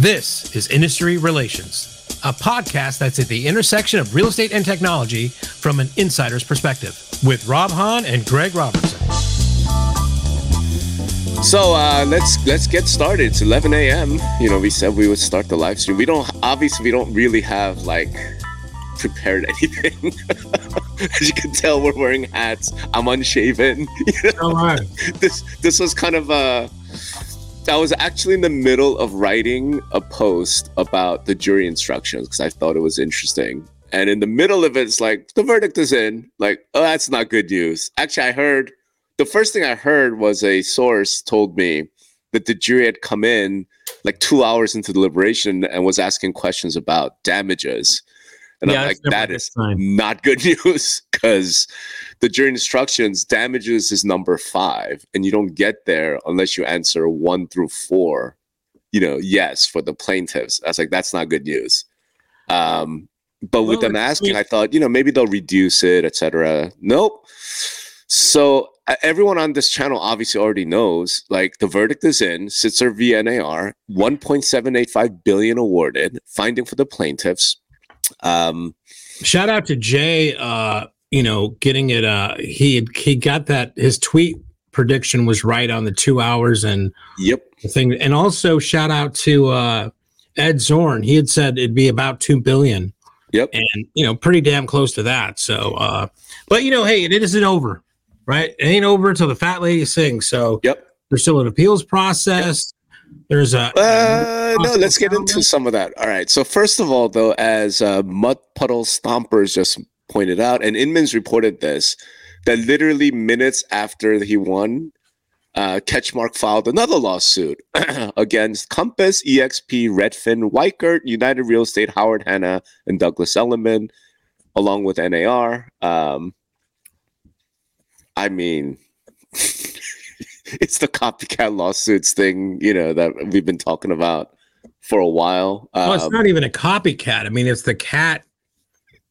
This is Industry Relations, a podcast that's at the intersection of real estate and technology from an insider's perspective with Rob Hahn and Greg Robertson. So uh, let's let's get started. It's 11 a.m. You know, we said we would start the live stream. We don't obviously we don't really have like prepared anything. As you can tell, we're wearing hats. I'm unshaven. You know? All right. This this was kind of a. I was actually in the middle of writing a post about the jury instructions because I thought it was interesting. And in the middle of it, it's like the verdict is in. Like, oh, that's not good news. Actually, I heard the first thing I heard was a source told me that the jury had come in like two hours into deliberation and was asking questions about damages. And Yeah, I'm like, that is a that good is sign. not good news because the jury instructions damages is number five, and you don't get there unless you answer one through four, you know, yes for the plaintiffs. I was like, that's not good news. Um, but with Well, them asking, I thought, you know, maybe they'll reduce it, etc. Nope. So uh, everyone on this channel obviously already knows, like the verdict is in, Sitzer v. NAR, 1.785 billion awarded, finding for the plaintiffs. Um, Shout out to Jay. Uh, you know, getting it. Uh, he had, he got that. His tweet prediction was right on the two hours and yep. the thing. And also shout out to uh, Ed Zorn. He had said it'd be about two billion. Yep. and you know, pretty damn close to that. So, uh, but you know, hey, it isn't over, right? It ain't over until the fat lady sings. So, Yep. there's still an appeals process. There's a Uh, no, let's get into some of that. All right. So first of all, though, as uh, Mud Puddle Stompers just pointed out, and Inman's reported this, that literally minutes after he won, uh, Ketchmark filed another lawsuit against Compass, EXP, Redfin, Weichert, United Real Estate, Howard Hanna, and Douglas Elliman, along with NAR. Um, I mean, it's the copycat lawsuits thing, you know, that we've been talking about for a while. well, it's Um, not even a copycat. I mean, it's the cat.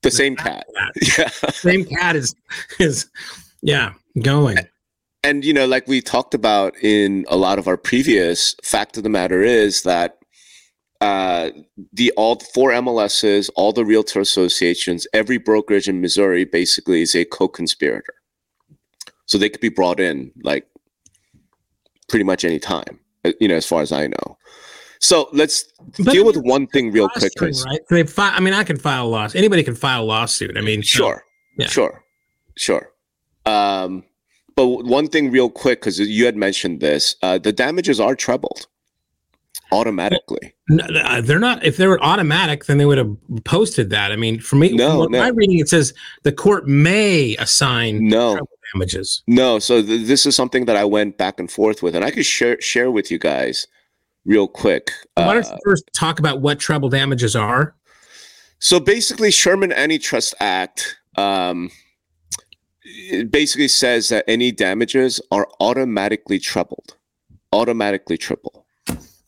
The same cat. Yeah. Same cat is is yeah going. and you know like we talked about in a lot of our previous fact of the matter is that uh the all four mls's all the realtor associations every brokerage in missouri basically is a co-conspirator so they could be brought in like pretty much any time uh, you know as far as i know so let's But deal with one thing real quick 'cause- right? They fi- I mean, I can file a lawsuit. Anybody can file a lawsuit. I mean, Sure. Yeah. Sure. Sure. Um, but one thing real quick, because you had mentioned this, uh, the damages are trebled automatically. No, uh, they're not. If they were automatic, then they would have posted that. I mean, for me, No, no. my reading, it says the court may assign No, damages. no. So th- this is something that I went back and forth with, and I could share share with you guys real quick. Why don't Uh, you first talk about what treble damages are? So basically, Sherman Antitrust Act um, it basically says that any damages are automatically trebled, automatically triple.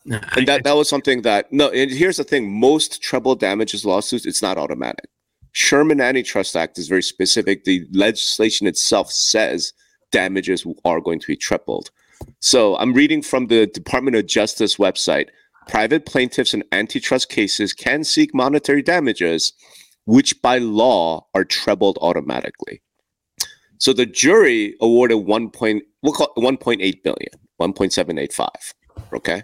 and that, that was something that no and here's the thing most treble damages lawsuits it's not automatic sherman antitrust act is very specific the legislation itself says damages are going to be tripled so i'm reading from the department of justice website private plaintiffs in antitrust cases can seek monetary damages which by law are trebled automatically so the jury awarded 1 point we'll call it 1.8 billion 1.785 okay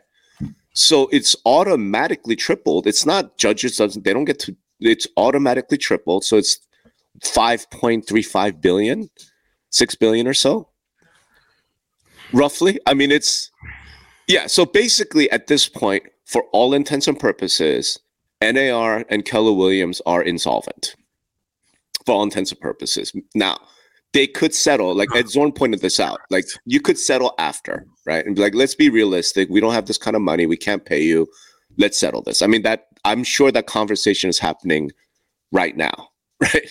so it's automatically tripled. It's not judges doesn't they don't get to it's automatically tripled. So it's 5.35 billion, 6 billion or so. Roughly. I mean it's yeah, so basically at this point for all intents and purposes, NAR and Keller Williams are insolvent. For all intents and purposes. Now, they could settle, like Ed Zorn pointed this out. Like you could settle after, right? And be like, let's be realistic. We don't have this kind of money. We can't pay you. Let's settle this. I mean, that I'm sure that conversation is happening right now, right?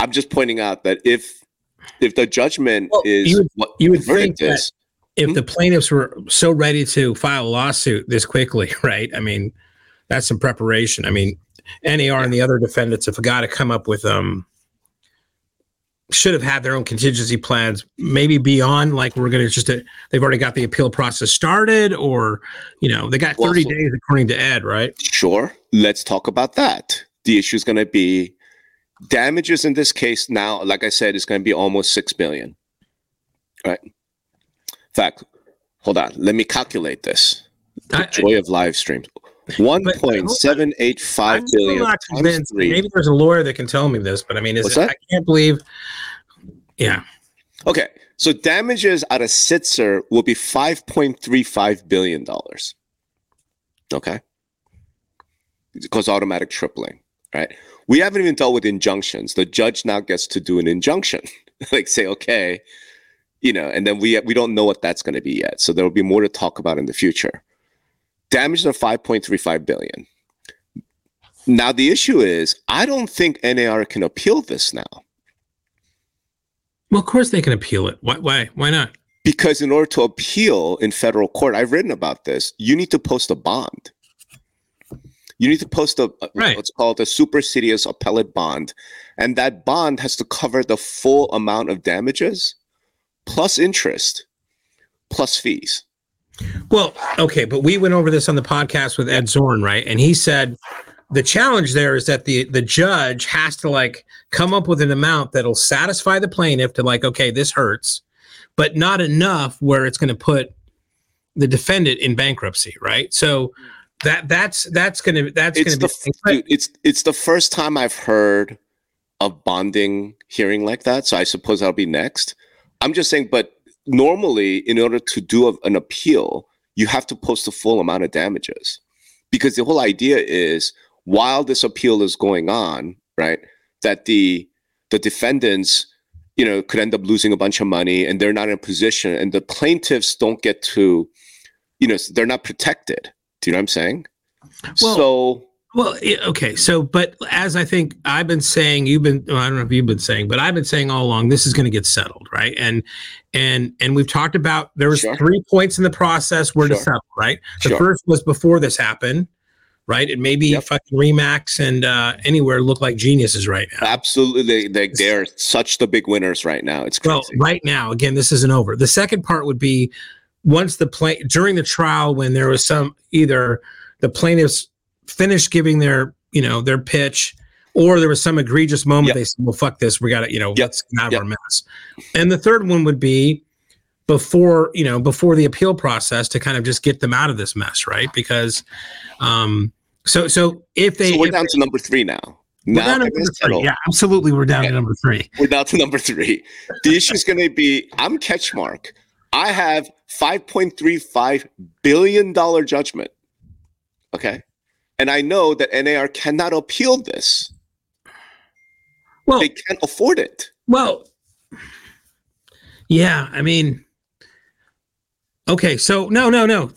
I'm just pointing out that if if the judgment Well, is you would- what you would think that- is, If Hmm? the plaintiffs were so ready to file a lawsuit this quickly, right? I mean, that's some preparation. I mean, NAR and the other defendants have got to come up with um should have had their own contingency plans, maybe beyond like we're going to just, uh, they've already got the appeal process started, or, you know, they got 30 well, so, days according to Ed, right? Sure. Let's talk about that. The issue is going to be damages in this case now, like I said, is going to be almost 6 billion. Right. Fact, hold on. Let me calculate this. The I, joy of live streams. One point seven eight five billion. Times three. Maybe there's a lawyer that can tell me this, but I mean, is it, I can't believe. Yeah. Okay, so damages out of Sitzer will be five point three five billion dollars. Okay, because automatic tripling, right? We haven't even dealt with injunctions. The judge now gets to do an injunction, like say, okay, you know, and then we we don't know what that's going to be yet. So there will be more to talk about in the future. Damages are 5.35 billion. Now the issue is, I don't think NAR can appeal this now. Well, of course they can appeal it. Why? Why? Why not? Because in order to appeal in federal court, I've written about this. You need to post a bond. You need to post a right. what's called a supersedeas appellate bond, and that bond has to cover the full amount of damages, plus interest, plus fees. Well, okay, but we went over this on the podcast with Ed Zorn, right? And he said the challenge there is that the the judge has to like come up with an amount that'll satisfy the plaintiff to like, okay, this hurts, but not enough where it's going to put the defendant in bankruptcy, right? So that that's that's going to that's going to be dude, it's it's the first time I've heard a bonding hearing like that, so I suppose that'll be next. I'm just saying, but normally in order to do a, an appeal you have to post the full amount of damages. Because the whole idea is while this appeal is going on right that the the defendants you know could end up losing a bunch of money and they're not in a position and the plaintiffs don't get to you know they're not protected. Do you know what i'm saying? Well, so well, okay. So, but as I think I've been saying, you've been, well, I don't know if you've been saying, but I've been saying all along, this is going to get settled, right? And, and, and we've talked about there was sure. three points in the process where sure. to settle, right? The sure. first was before this happened, right? And maybe yep. fucking Remax and uh, anywhere look like geniuses right now. Absolutely, they, they are such the big winners right now. It's crazy. Well, right now, again, this isn't over. The second part would be once the play during the trial when there was some either the plaintiffs finished giving their you know their pitch or there was some egregious moment yep. they said well fuck this we got to you know yep. let's have yep. our mess and the third one would be before you know before the appeal process to kind of just get them out of this mess right because um so so if they so we're if down to number three now to number three. Yeah, absolutely. We're down okay. to number three. We're down to number three. The issue is going to be I'm Ketchmark. I have $5.35 billion judgment. Okay and I know that NAR cannot appeal this. Well, they can't afford it. Well, yeah, I mean, okay, so no, no, no.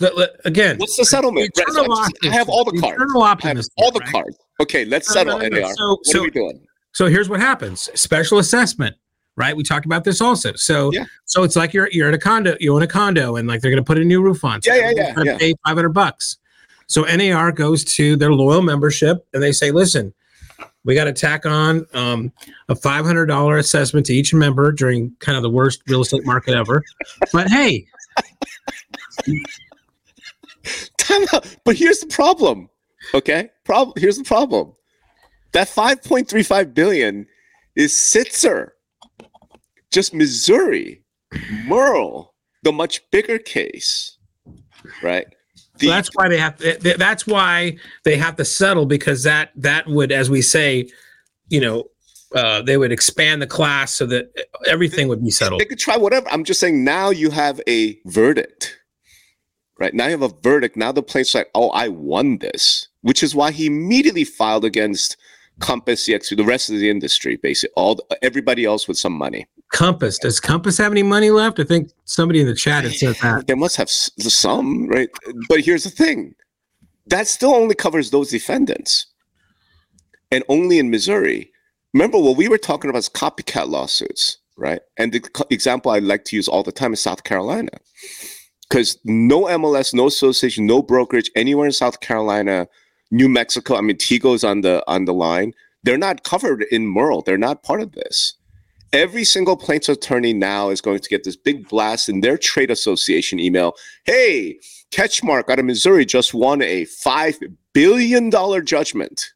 Again, what's the settlement? Just, I have all the cards. Have all the right? cards. Okay, let's settle no, no, no, NAR. So, what so, are we doing? So here's what happens: special assessment. Right, we talked about this also. So, yeah. so it's like you're you're in a condo, you own a condo, and like they're going to put a new roof on. So yeah, yeah, yeah. yeah. Pay five hundred bucks. So NAR goes to their loyal membership and they say, listen, we got to tack on um, a $500 assessment to each member during kind of the worst real estate market ever. But hey, time out. But here's the problem. Okay, problem. Here's the problem. That 5.35 billion is Sitzer, just Missouri, Moehrl, the much bigger case, right? The, so that's why they have. To, that's why they have to settle because that that would, as we say, you know, uh, they would expand the class so that everything would be settled. They could try whatever. I'm just saying now you have a verdict, right? Now you have a verdict. Now the plaintiff's like, oh, I won this, which is why he immediately filed against Compass, EXP, the rest of the industry, basically all the, everybody else with some money. Compass. Does Compass have any money left? I think somebody in the chat had said that. They must have some, right? But here's the thing that still only covers those defendants and only in Missouri. Remember what we were talking about is copycat lawsuits, right? And the example I like to use all the time is South Carolina. Because no MLS, no association, no brokerage anywhere in South Carolina, New Mexico, I mean Tigo's on the on the line. They're not covered in Moehrl. They're not part of this Every single plaintiff attorney now is going to get this big blast in their trade association email. Hey, Ketchmark out of Missouri just won a $5 billion judgment.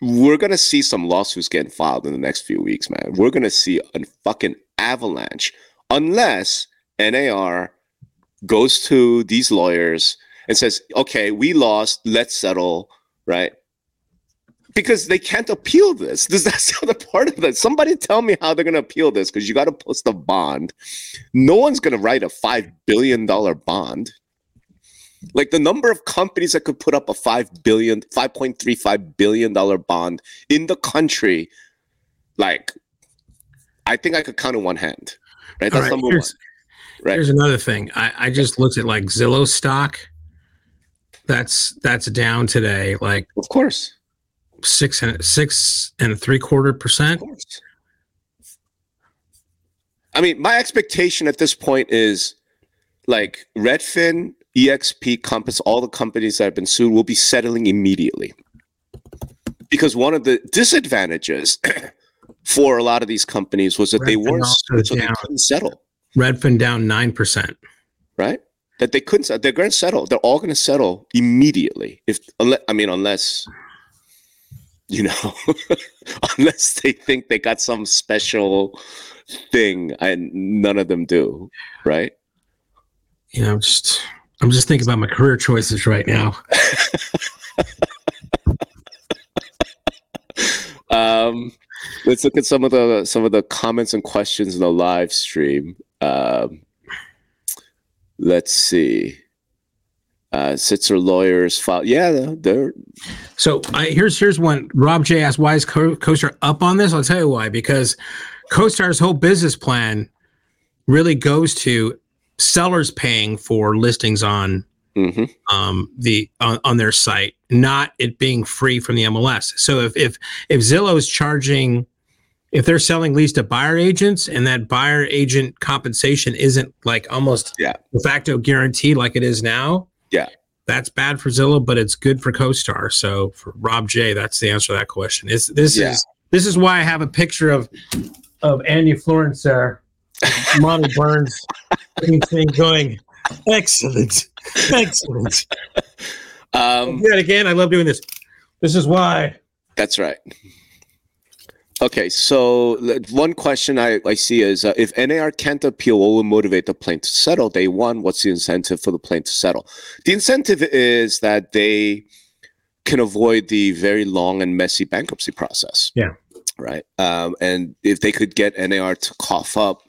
We're going to see some lawsuits getting filed in the next few weeks, man. We're going to see a fucking avalanche unless NAR goes to these lawyers and says, okay, we lost, let's settle, right? Because they can't appeal this. This that's the a part of it. Somebody tell me how they're going to appeal this because you got to post a bond. No one's going to write a five billion dollar bond. Like the number of companies that could put up a five billion, five point three five billion dollar bond in the country, like I think I could count in one hand. Right, that's right, number one. Right. Here's another thing. I, I just looked at like Zillow stock. That's that's down today. Like, of course six and six and three quarter percent. I mean, my expectation at this point is like Redfin, EXP, Compass, all the companies that have been sued will be settling immediately. Because one of the disadvantages for a lot of these companies was that Redfin they weren't so they couldn't settle. Redfin down nine percent. Right? That they couldn't they're going to settle. They're all going to settle immediately. If I mean unless you know, unless they think they got some special thing, and none of them do, right? You know, just I'm just thinking about my career choices right now. um, let's look at some of the some of the comments and questions in the live stream. Um, let's see uh, Sitzer lawyers file. Yeah, they're. So I, here's here's one. Rob J asked, "Why is Co- CoStar up on this?" I'll tell you why. Because CoStar's whole business plan really goes to sellers paying for listings on mm-hmm. um, the on, on their site, not it being free from the MLS. So if if if Zillow is charging if they're selling lease to buyer agents and that buyer agent compensation isn't like almost yeah. de facto guaranteed like it is now, yeah. That's bad for Zillow, but it's good for CoStar. So for Rob J, that's the answer to that question. Is this yeah. is this is why I have a picture of of Andy Florence there, Monty Burns thing going, excellent, excellent. Um, that again. I love doing this. This is why. That's right. Okay, so one question I, I see is uh, if NAR can't appeal, what will motivate the plaintiff to settle? Day one, what's the incentive for the plaintiff to settle? The incentive is that they can avoid the very long and messy bankruptcy process. Yeah. Right. Um, and if they could get NAR to cough up,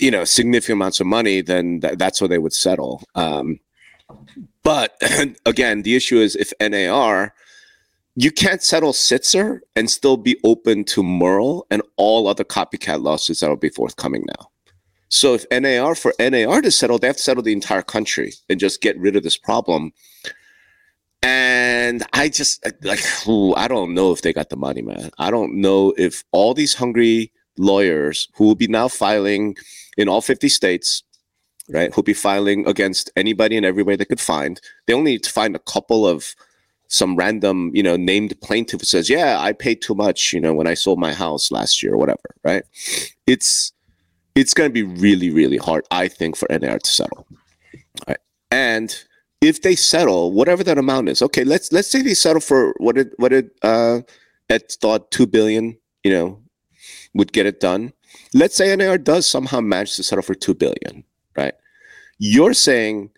you know, significant amounts of money, then th- that's where they would settle. Um, but again, the issue is if NAR you can't settle Sitzer and still be open to Moehrl and all other copycat lawsuits that will be forthcoming now. So if NAR for NAR to settle, they have to settle the entire country and just get rid of this problem. And I just like ooh, I don't know if they got the money, man. I don't know if all these hungry lawyers who will be now filing in all 50 states, right? Who'll be filing against anybody and everybody they could find. They only need to find a couple of some random, you know, named plaintiff says, "Yeah, I paid too much, you know, when I sold my house last year or whatever." Right? It's it's going to be really, really hard, I think, for NAR to settle. Right? And if they settle, whatever that amount is, okay, let's let's say they settle for what it what it uh, at thought two billion, you know, would get it done. Let's say NAR does somehow manage to settle for two billion, right? You're saying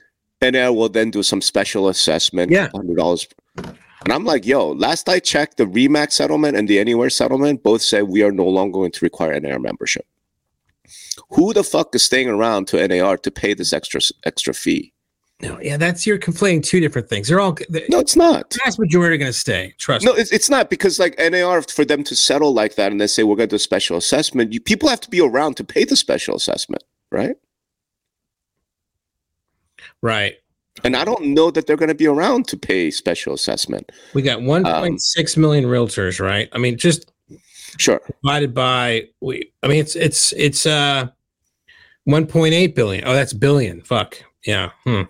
NAR will then do some special assessment, yeah, hundred dollars and I'm like, yo, last I checked, the Remax settlement and the Anywhere settlement both said we are no longer going to require NAR membership. Who the fuck is staying around to NAR to pay this extra extra fee? No, yeah, that's you're complaining two different things. They're all no, it's not. The vast majority are going to stay. Trust. No, it's, it's not because like NAR for them to settle like that and they say we're going to do a special assessment. You, people have to be around to pay the special assessment, right? Right. And I don't know that they're going to be around to pay special assessment. We got 1.6 um, million realtors, right? I mean, just sure divided by we. I mean, it's it's it's uh 1.8 billion. Oh, that's billion. Fuck yeah. Hmm.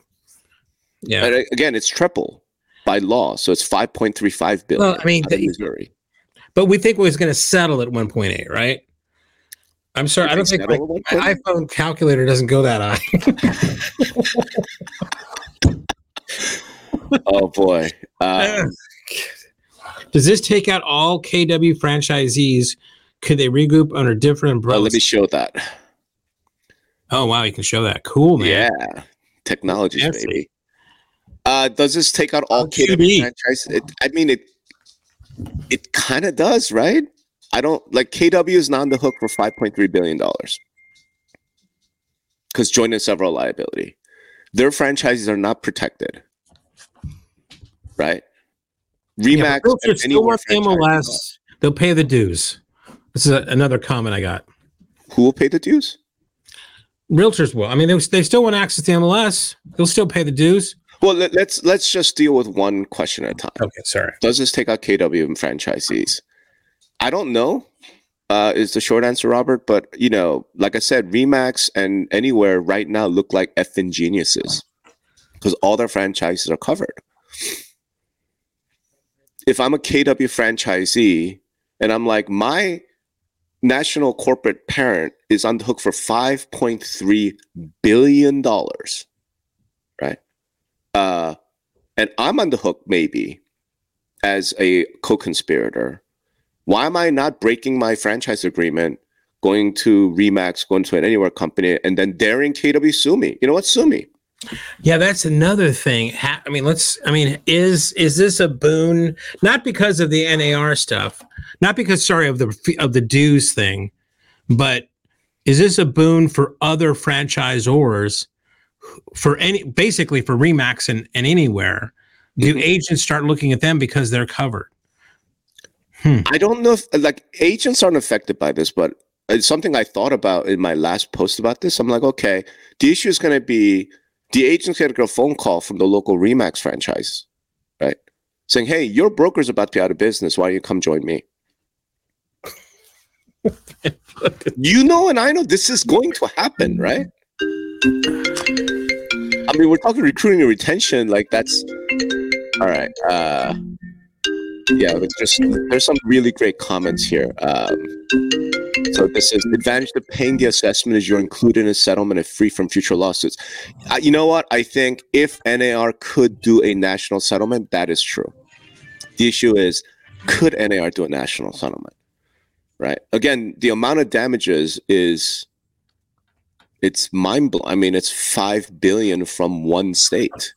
Yeah. again, it's triple by law, so it's 5.35 billion. Well, I mean, the, Missouri. but we think it was going to settle at 1.8, right? I'm sorry, I don't think think my, my iPhone calculator doesn't go that high. Oh boy. Uh, Does this take out all KW franchisees? Could they regroup under different well, umbrellas? let me show that. oh wow, you can show that. Cool, man. Yeah, technologies, Fancy. baby. Uh, does this take out all Oh, KW franchises? It, I mean, it it kind of does, right? I don't like KW is not on the hook for five point three billion dollars because joint and several liability. Their franchises are not protected, right? Remax but and Realtors still Anywhere work MLS. They'll pay the dues. This is a, another comment I got. Who will pay the dues? Realtors will. I mean, they, they still want access to MLS. They'll still pay the dues. Well, let, let's let's just deal with one question at a time. Okay, sorry. Does this take out KW and franchisees? I don't know. Uh, is the short answer, Robert? But you know, like I said, Remax and Anywhere right now look like effing geniuses because all their franchises are covered. If I'm a KW franchisee and I'm like, my national corporate parent is on the hook for five point three billion dollars, right? Uh, and I'm on the hook maybe as a co-conspirator why am i not breaking my franchise agreement going to remax going to an anywhere company and then daring kw sue me you know what sue me Yeah, that's another thing. I mean, let's. I mean, is is this a boon? Not because of the NAR stuff, not because sorry of the of the dues thing, but is this a boon for other franchisors for any basically for Remax and, and anywhere? Do Mhm. agents start looking at them because they're covered? I don't know if like agents aren't affected by this but it's something i thought about in my last post about this. I'm like okay the issue is going to be the agent's going to get a phone call from the local remax franchise right? Saying hey your broker's about to be out of business. Why don't you come join me? You know and i know this is going to happen right? I mean we're talking recruiting and retention like that's all right uh yeah just there's some really great comments here um so this is advantage to paying the assessment is you're included in a settlement and free from future lawsuits. Uh, you know what? I think if nar could do a national settlement that is true. The issue is could nar do a national settlement right? Again the amount of damages is it's mind blowing i mean it's 5 billion from one state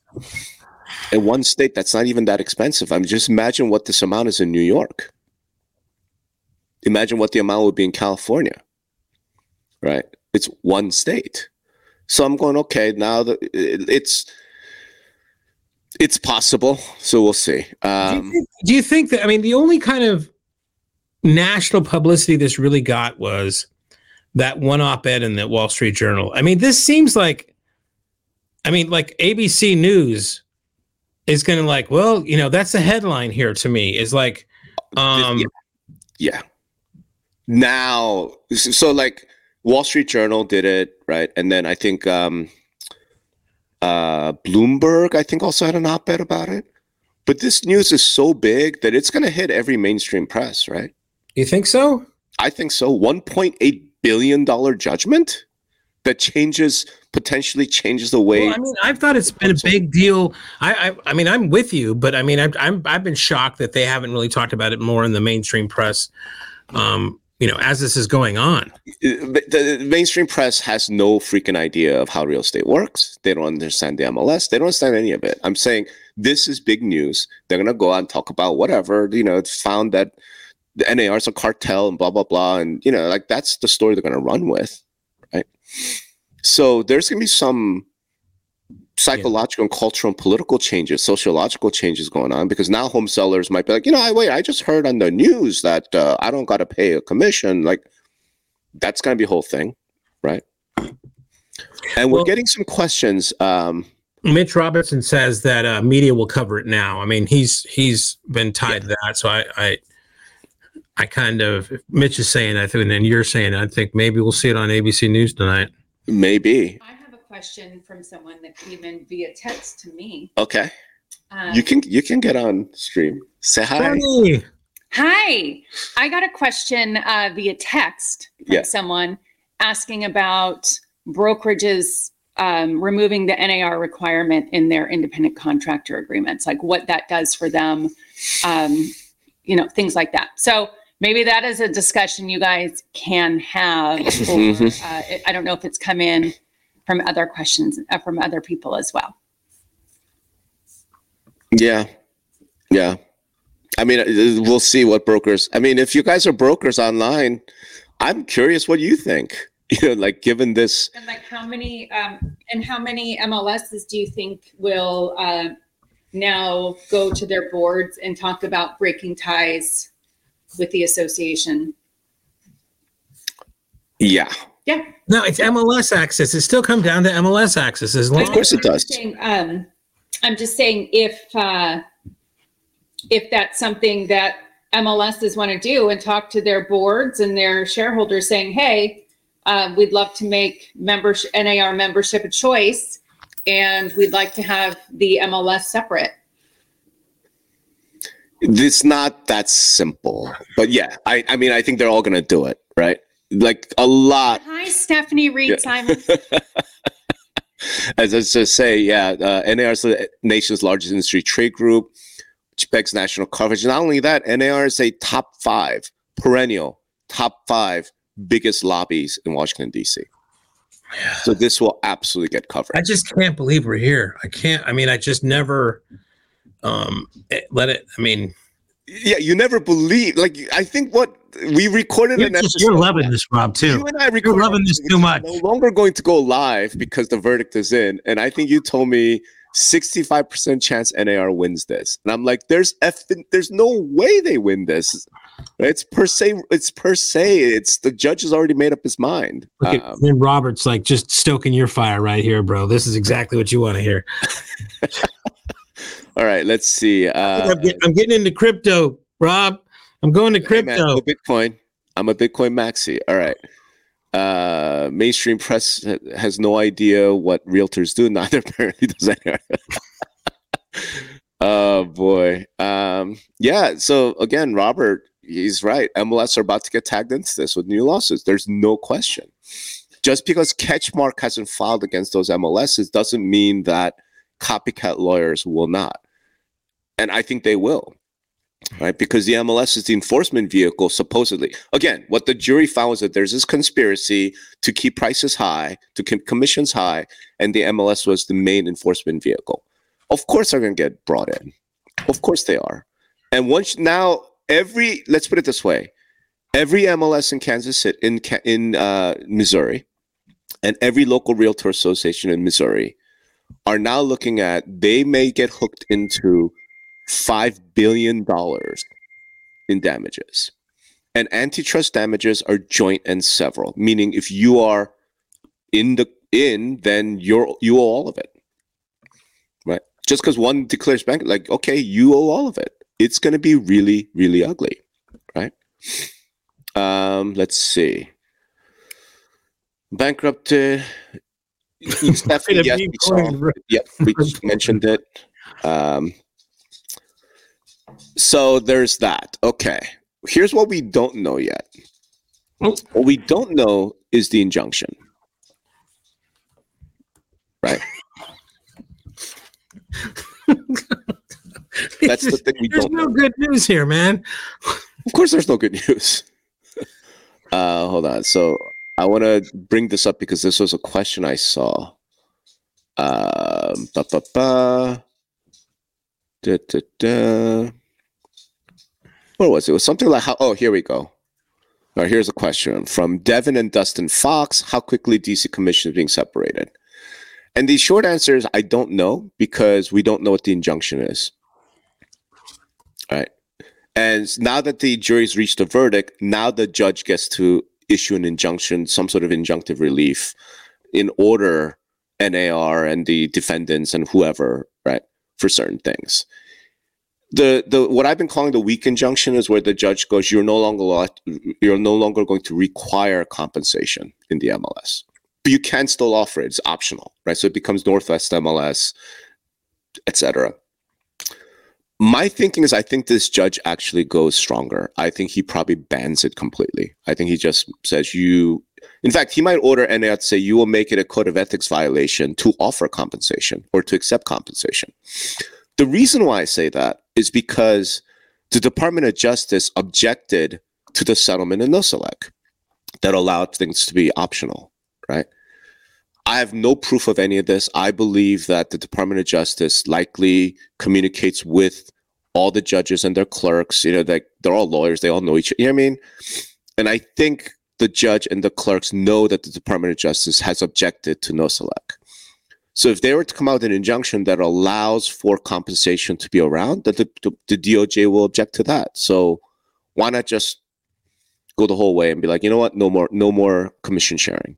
in one state that's not even that expensive. I mean just imagine what this amount is in new york. Imagine what the amount would be in california right? It's one state. So i'm going okay now that it's it's possible. So we'll see. Do, you um think, do you think that? I mean, the only kind of national publicity this really got was that one op-ed in the Wall Street Journal. I mean, this seems like, I mean, like ABC News is going to like, well, you know, that's the headline here to me is like, um, yeah. yeah. Now so like wall street journal did it right? And then i think um uh bloomberg i think also had an op-ed about it. But this news is so big that it's going to hit every mainstream press right? You think so? i think so. 1.8 billion dollar judgment that changes potentially changes the way Well, I mean, I've thought it's been a big deal. I, I, I mean, I'm with you, but I mean, I've, I'm, I've been shocked that they haven't really talked about it more in the mainstream press. Um, you know, as this is going on. the, the mainstream press has no freaking idea of how real estate works. They don't understand the MLS. They don't understand any of it. I'm saying this is big news. They're gonna go out and talk about whatever. You know, it's found that the NAR is a cartel and blah blah blah, and you know, like that's the story they're gonna run with? So there's gonna be some psychological and cultural and political changes, sociological changes going on because now home sellers might be like, you know, I wait, I just heard on the news that uh, I don't got to pay a commission. Like, that's going to be a whole thing, right? And we're Well- getting some questions. Um, Mitch Robertson says that uh, media will cover it now. I mean, he's he's been tied to that, so I I, I kind of Mitch is saying I think, and then you're saying I think maybe we'll see it on ABC News tonight. maybe. I have a question from someone that came in via text to me. Okay. Um, You can you can get on stream. Say hi. Tony, Hi, I got a question uh, via text from Yeah. someone asking about brokerages um, removing the NAR requirement in their independent contractor agreements, like what that does for them, um, you know, things like that. So maybe that is a discussion you guys can have. Or, Mhm. uh, it- I don't know if it's come in from other questions uh, from other people as well. Yeah. Yeah. I mean, uh, we'll see what brokers. I mean, if you guys are brokers online, I'm curious what you think. You know, like given this, And like how many, um, and how many MLSs do you think will, uh, now go to their boards and talk about breaking ties with the association? yeah, Yeah. No, it's MLS access. It still come down to MLS access as long. Of course it I'm does. just saying, Um, I'm just saying if, uh, if that's something that MLSs want to do and talk to their boards and their shareholders saying, hey, uh, we'd love to make membership, NAR membership a choice, and we'd like to have the MLS separate. It's not that simple. But yeah, I, I mean, I think they're all gonna do it, right? Like a lot. Hi, Stephanie Reed Yeah. Simon. As I just say, yeah, uh, NAR is the nation's largest industry trade group, which begs national coverage. Not only that, NAR is a top five, perennial top five biggest lobbies in Washington, D.C. So this will absolutely get covered. I just can't believe we're here. I can't. I mean, I just never um eh, let it. I mean, yeah, you never believe. Like, I think what we recorded you're, an just, episode. you're loving this, Rob, too. You and I recorded You're loving this which too is much. No longer going to go live because the verdict is in, and I think you told me sixty-five percent chance NAR wins this, and I'm like, there's F, there's no way they win this. It's per se, it's per se. It's the judge has already made up his mind. Look at Um, Lynn Roberts, like just stoking your fire right here, bro. This is exactly what you want to hear. all right, let's see. Uh, I'm, get- I'm getting into crypto, Rob. I'm going to Hey, man, crypto. Bitcoin. I'm a Bitcoin maxi. All right. Uh, mainstream press has no idea what realtors do. Neither apparently does anyone. oh boy. Um, yeah. So again, Robert, he's right. MLS are about to get tagged into this with new lawsuits. There's no question. Just because Ketchmark hasn't filed against those MLSs doesn't mean that copycat lawyers will not. And I think they will right? Because the MLS is the enforcement vehicle, supposedly. Again, what the jury found was that there's this conspiracy to keep prices high, to keep commissions high, and the MLS was the main enforcement vehicle. Of course, they're going to get brought in. Of course, they are. And once now, every let's put it this way: every MLS in Kansas City, in in uh, Missouri, and every local realtor association in Missouri are now looking at they may get hooked into five billion dollars in damages. And antitrust damages are joint and several, meaning if you are in the in, then you're you owe all of it. Right? Just because one declares bank, like okay, you owe all of it. It's going to be really, really ugly, right? Um, let's see. Bankrupted. Stephanie, yes, we saw. Yep, we just mentioned it. Um, so there's that. Okay. Here's what we don't know yet. Oh. What we don't know is the injunction. Right? That's the thing we There's don't There's no know. good news here, man. Of course, there's no good news. uh, hold on. So I want to bring this up because this was a question I saw. Um, ba, ba, ba. Da, da, da. What was it? It was something like how? Oh, here we go. All right, here's a question from Devin and Dustin Fox. How quickly DC Commission is being separated? And the short answer is I don't know because we don't know what the injunction is. All right. And now that the jury's reached a verdict, now the judge gets to issue an injunction, some sort of injunctive relief in order NAR and the defendants and whoever, right, for certain things. The the what I've been calling the weak injunction is where the judge goes, you're no longer you're no longer going to require compensation in the MLS. But you can still offer it. It's optional, right? So it becomes Northwest MLS, etc. my thinking is I think this judge actually goes stronger. I think he probably bans it completely. I think he just says you in fact, he might order NAR to say you will make it a code of ethics violation to offer compensation or to accept compensation. The reason why I say that is because the Department of Justice objected to the settlement in Nosalek that allowed things to be optional, right? I have no proof of any of this. I believe that the Department of Justice likely communicates with all the judges and their clerks. You know, like they're all lawyers, they all know each other. You know what I mean? And I think the judge and the clerks know that the Department of Justice has objected to Nosalek. So if they were to come out with an injunction that allows for compensation to be around, that the, the, the DOJ will object to that. So why not just go the whole way and be like, you know what, no more, no more commission sharing.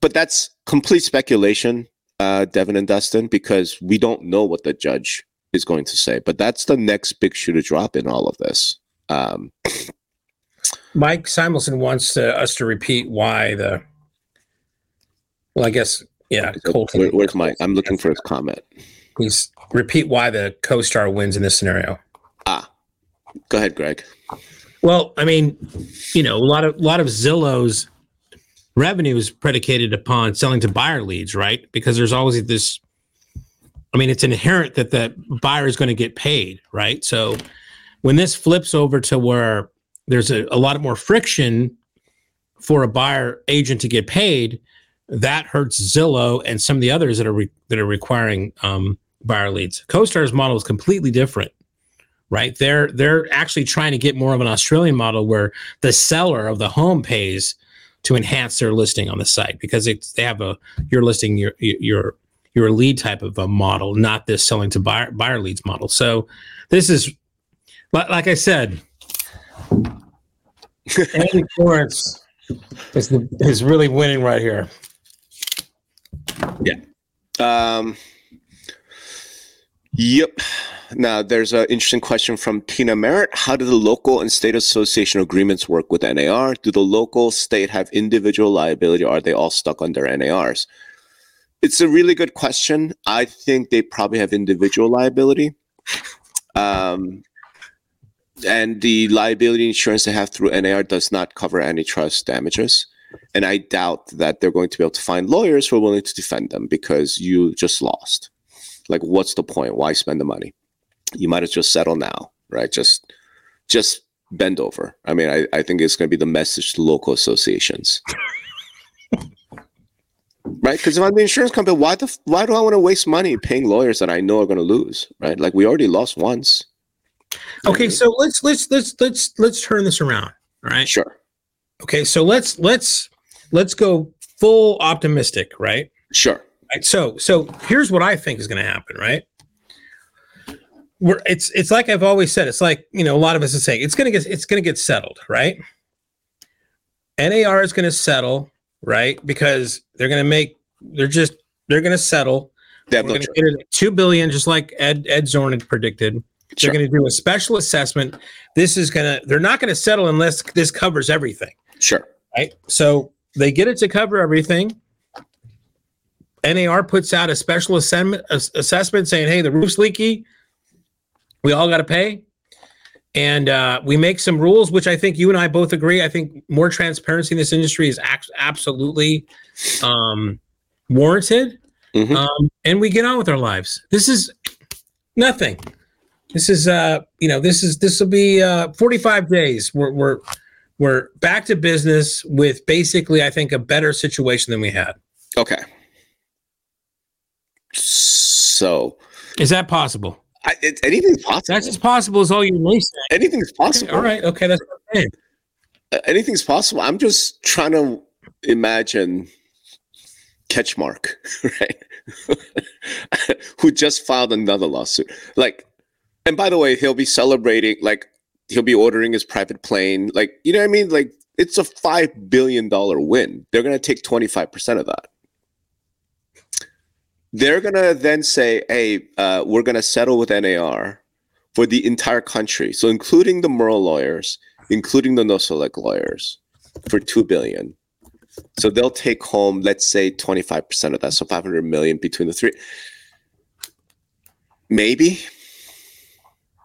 But that's complete speculation, uh, Devin and Dustin, because we don't know what the judge is going to say. But that's the next big shoe to drop in all of this. Um, Mike Simonsen wants to, us to repeat why the. Well, I guess yeah. Colton, Where, where's Mike? I'm looking for his comment. Please repeat why the CoStar wins in this scenario. Ah, go ahead, Greg. Well, I mean, you know, a lot of a lot of Zillow's revenue is predicated upon selling to buyer leads, right? Because there's always this. I mean, it's inherent that the buyer is going to get paid, right? So when this flips over to where there's a, a lot more friction for a buyer agent to get paid, that hurts Zillow and some of the others that are re- that are requiring um, buyer leads. CoStar's model is completely different, right? They're they're actually trying to get more of an Australian model where the seller of the home pays to enhance their listing on the site because they have a you're listing your your your lead type of a model, not this selling to buyer buyer leads model. So this is like I said, Andy Florence is the, is really winning right here. Yeah. Um. Yep. Now, there's an interesting question from Tina Merritt. How do the local and state association agreements work with NAR? Do the local state have individual liability or are they all stuck under NARs? It's a really good question. I think they probably have individual liability. Um, and the liability insurance they have through NAR does not cover antitrust damages. And I doubt that they're going to be able to find lawyers who are willing to defend them because you just lost. Like, what's the point? Why spend the money? You might as just settle now, right? Just, just bend over. I mean, I, I think it's going to be the message to local associations. right? Because if I'm the insurance company, why the why do I want to waste money paying lawyers that I know are going to lose? Right? Like we already lost once. Okay, so let's let's let's let's let's turn this around. All right. Sure. Okay, so let's let's let's go full optimistic, right? Sure. Right. So so here's what I think is going to happen, right? We're it's it's like I've always said. It's like you know a lot of us are saying it's going to get it's going to get settled, right? NAR is going to settle, right? Because they're going to make they're just they're going to settle. We're going to get it at two billion, just like Ed Ed Zorn had predicted. They're going to do a special assessment. This is going to, they're not going to settle unless this covers everything. Sure. Right. So they get it to cover everything. NAR puts out a special assessment, assessment saying, hey, the roof's leaky. We all got to pay. And uh, we make some rules, which I think you and I both agree. I think more transparency in this industry is absolutely um, warranted. Mm-hmm. Um, and we get on with our lives. This is nothing. This is uh, you know, this is this will be uh 45 days. We're we're we're back to business with basically, I think, a better situation than we had. Okay. So is that possible? I, it, anything's possible. That's as possible as all you may say. Anything's possible. Okay, all right. Okay, that's okay. Anything's possible. I'm just trying to imagine Ketchmark, right? Who just filed another lawsuit. Like and by the way, he'll be celebrating like he'll be ordering his private plane. Like, you know what I mean? Like it's a five billion dollar win. They're gonna take 25% of that. They're gonna then say, hey, uh, we're gonna settle with NAR for the entire country. So including the Moehrl lawyers, including the Nosalek lawyers, for two billion. So they'll take home, let's say, 25% of that. So 500 million between the three. Maybe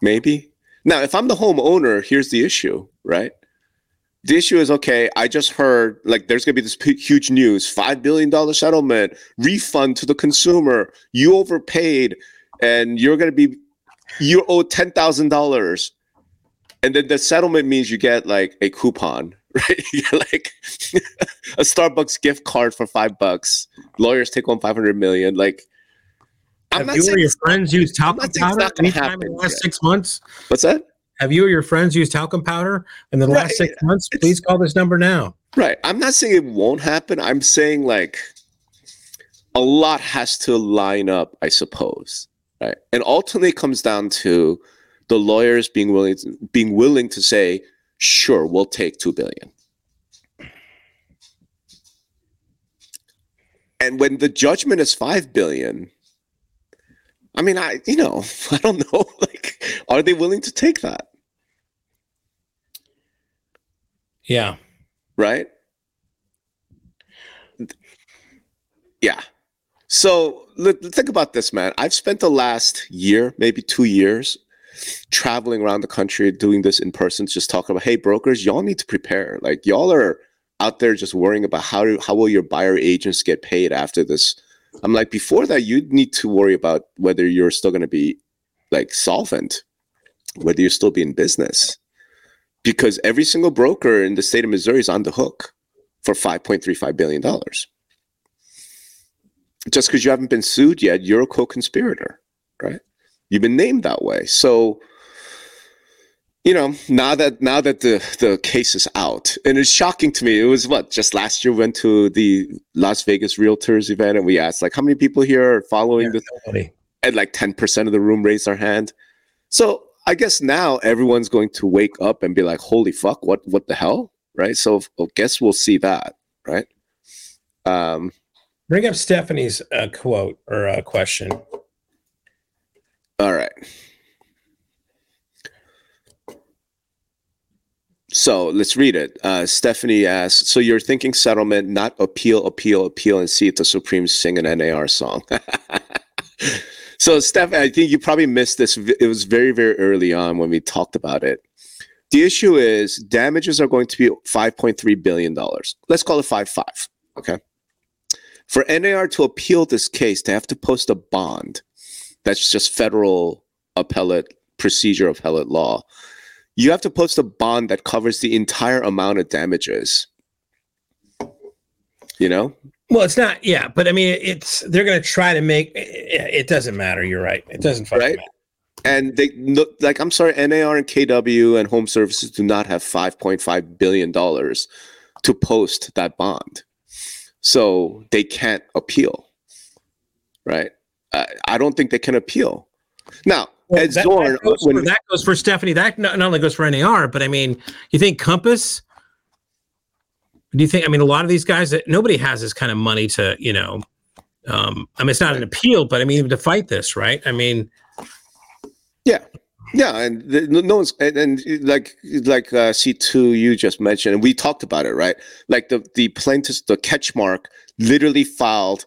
maybe. Now, if I'm the homeowner, here's the issue, right? The issue is okay. I just heard like there's gonna be this p- huge news: five billion dollar settlement, refund to the consumer. You overpaid, and you're gonna be you owe ten thousand dollars, and then the settlement means you get like a coupon, right? Like a Starbucks gift card for five bucks. Lawyers take home five hundred million. Like, I'm Have not you or your friends used top not saying it's powder anytime in the last yet. six months? what's that? Have you or your friends used talcum powder in the Right. last six months? It's- Please call this number now. Right. I'm not saying it won't happen. I'm saying like a lot has to line up, I suppose. Right. And ultimately it comes down to the lawyers being willing to, being willing to say, sure, we'll take two billion. And when the judgment is five billion, I mean, I you know, I don't know. Are they willing to take that? Yeah. right? Yeah. So look, think about this, man. I've spent the last year, maybe two years, traveling around the country doing this in person, just talking about, hey, brokers, y'all need to prepare. Like y'all are out there just worrying about how do, how will your buyer agents get paid after this. I'm like, before that, you need to worry about whether you're still going to be like solvent, whether you're still be in business because every single broker in the state of Missouri is on the hook for $5.35 billion. Just because you haven't been sued yet, you're a co conspirator, right? You've been named that way. So, you know, now that now that the, the case is out, and it's shocking to me, it was what just last year we went to the Las Vegas Realtors event and we asked like how many people here are following this? Nobody. and like 10% of the room raised their hand. So I guess now everyone's going to wake up and be like, holy fuck, what what the hell? Right. So I guess we'll see that, right? Um Bring up Stephanie's uh, quote or uh, question. all right. So let's read it. Uh, Stephanie asks, so you're thinking settlement, not appeal, appeal, appeal, and see if the Supremes sing an NAR song. so Steph, I think you probably missed this. It was very, very early on when we talked about it. The issue is damages are going to be $5.3 billion. Let's call it five five. Okay. For NAR to appeal this case, they have to post a bond. That's just federal appellate procedure, appellate law. You have to post a bond that covers the entire amount of damages. You know? Well, it's not. Yeah, but I mean, it's they're going to try to make. It, it doesn't matter. You're right. It doesn't fucking Right. matter. And they no, like I'm sorry, NAR and KW and Home Services do not have 5.5 billion dollars to post that bond. So they can't appeal. Right? Uh, I don't think they can appeal. Now, Well, that, Zorn, that, goes when- for, that goes for Stephanie. That not, not only goes for NAR, but I mean, you think Compass? Do you think? I mean, a lot of these guys that nobody has this kind of money to, you know. Um, I mean, it's not an appeal, but I mean, to fight this, right? I mean, Yeah, yeah, and the, no one's and, and like like uh, C two you just mentioned, and we talked about it, right? Like the the plaintiff, the Ketchmark, literally filed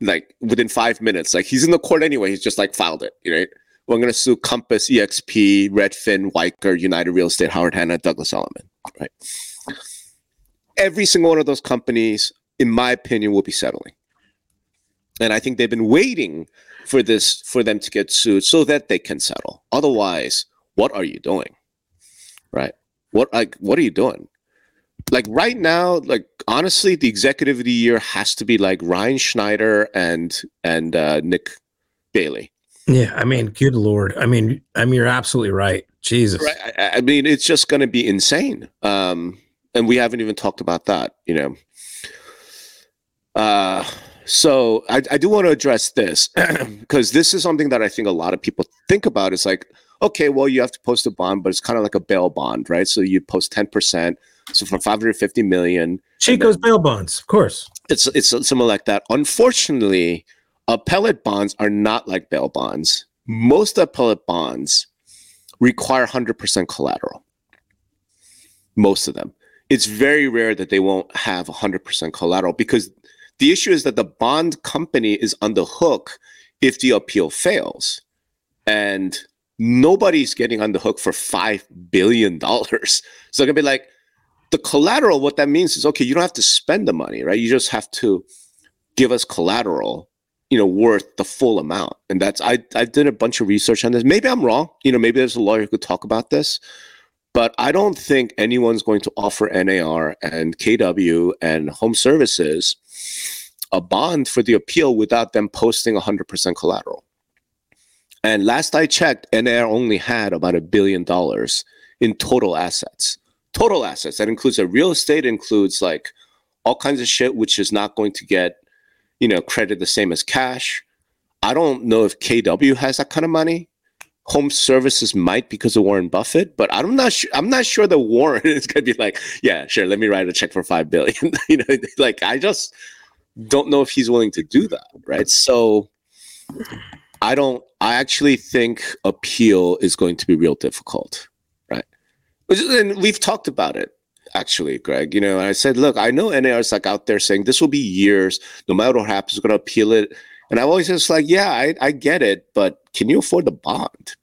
like within five minutes. Like he's in the court anyway. He's just like filed it, right? Well, I'm going to sue Compass, EXP, Redfin, Weichert, United Real Estate, Howard Hanna, Douglas Elliman, right? Every single one of those companies, in my opinion, will be settling, and I think they've been waiting for this for them to get sued so that they can settle. Otherwise, what are you doing? Right? What like what are you doing? Like right now, like honestly, the executive of the year has to be like Ryan Schneider and and uh, Nick Bailey. yeah, I mean, good lord. I mean, I mean, you're absolutely right. Jesus. Right? I, I mean, it's just going to be insane. Um, and we haven't even talked about that. You know. Uh, so I, I do want to address this because this is something that I think a lot of people think about. It's like, okay, well, you have to post a bond, but it's kind of like a bail bond, right? So you post ten percent. So for five hundred fifty million, Chico's bail bonds, of course. it's it's something like that. Unfortunately, appellate bonds are not like bail bonds. Most appellate bonds require hundred percent collateral. Most of them. It's very rare that they won't have hundred percent collateral because the issue is that the bond company is on the hook if the appeal fails. And nobody's getting on the hook for five billion dollars. So it's gonna be like the collateral. What that means is okay, you don't have to spend the money, right? You just have to give us collateral, you know, worth the full amount. And that's I I did a bunch of research on this. Maybe I'm wrong. You know, maybe there's a lawyer who could talk about this. But I don't think anyone's going to offer NAR and KW and home services a bond for the appeal without them posting 100% collateral. And last I checked, NAR only had about a billion dollars in total assets. Total assets. That includes a real estate, includes like all kinds of shit, which is not going to get, you know, credit the same as cash. I don't know if KW has that kind of money. Home services might because of Warren Buffett, but I'm not sure. I'm not sure that Warren is going to be like, yeah, sure, let me write a check for five billion. you know, like I just don't know if he's willing to do that, right? So I don't. I actually think appeal is going to be real difficult, right? And we've talked about it actually, Greg. You know, I said, look, I know NAR is like out there saying this will be years, no matter what happens, we're going to appeal it. And I've always just like, yeah, I, I get it, but can you afford the bond?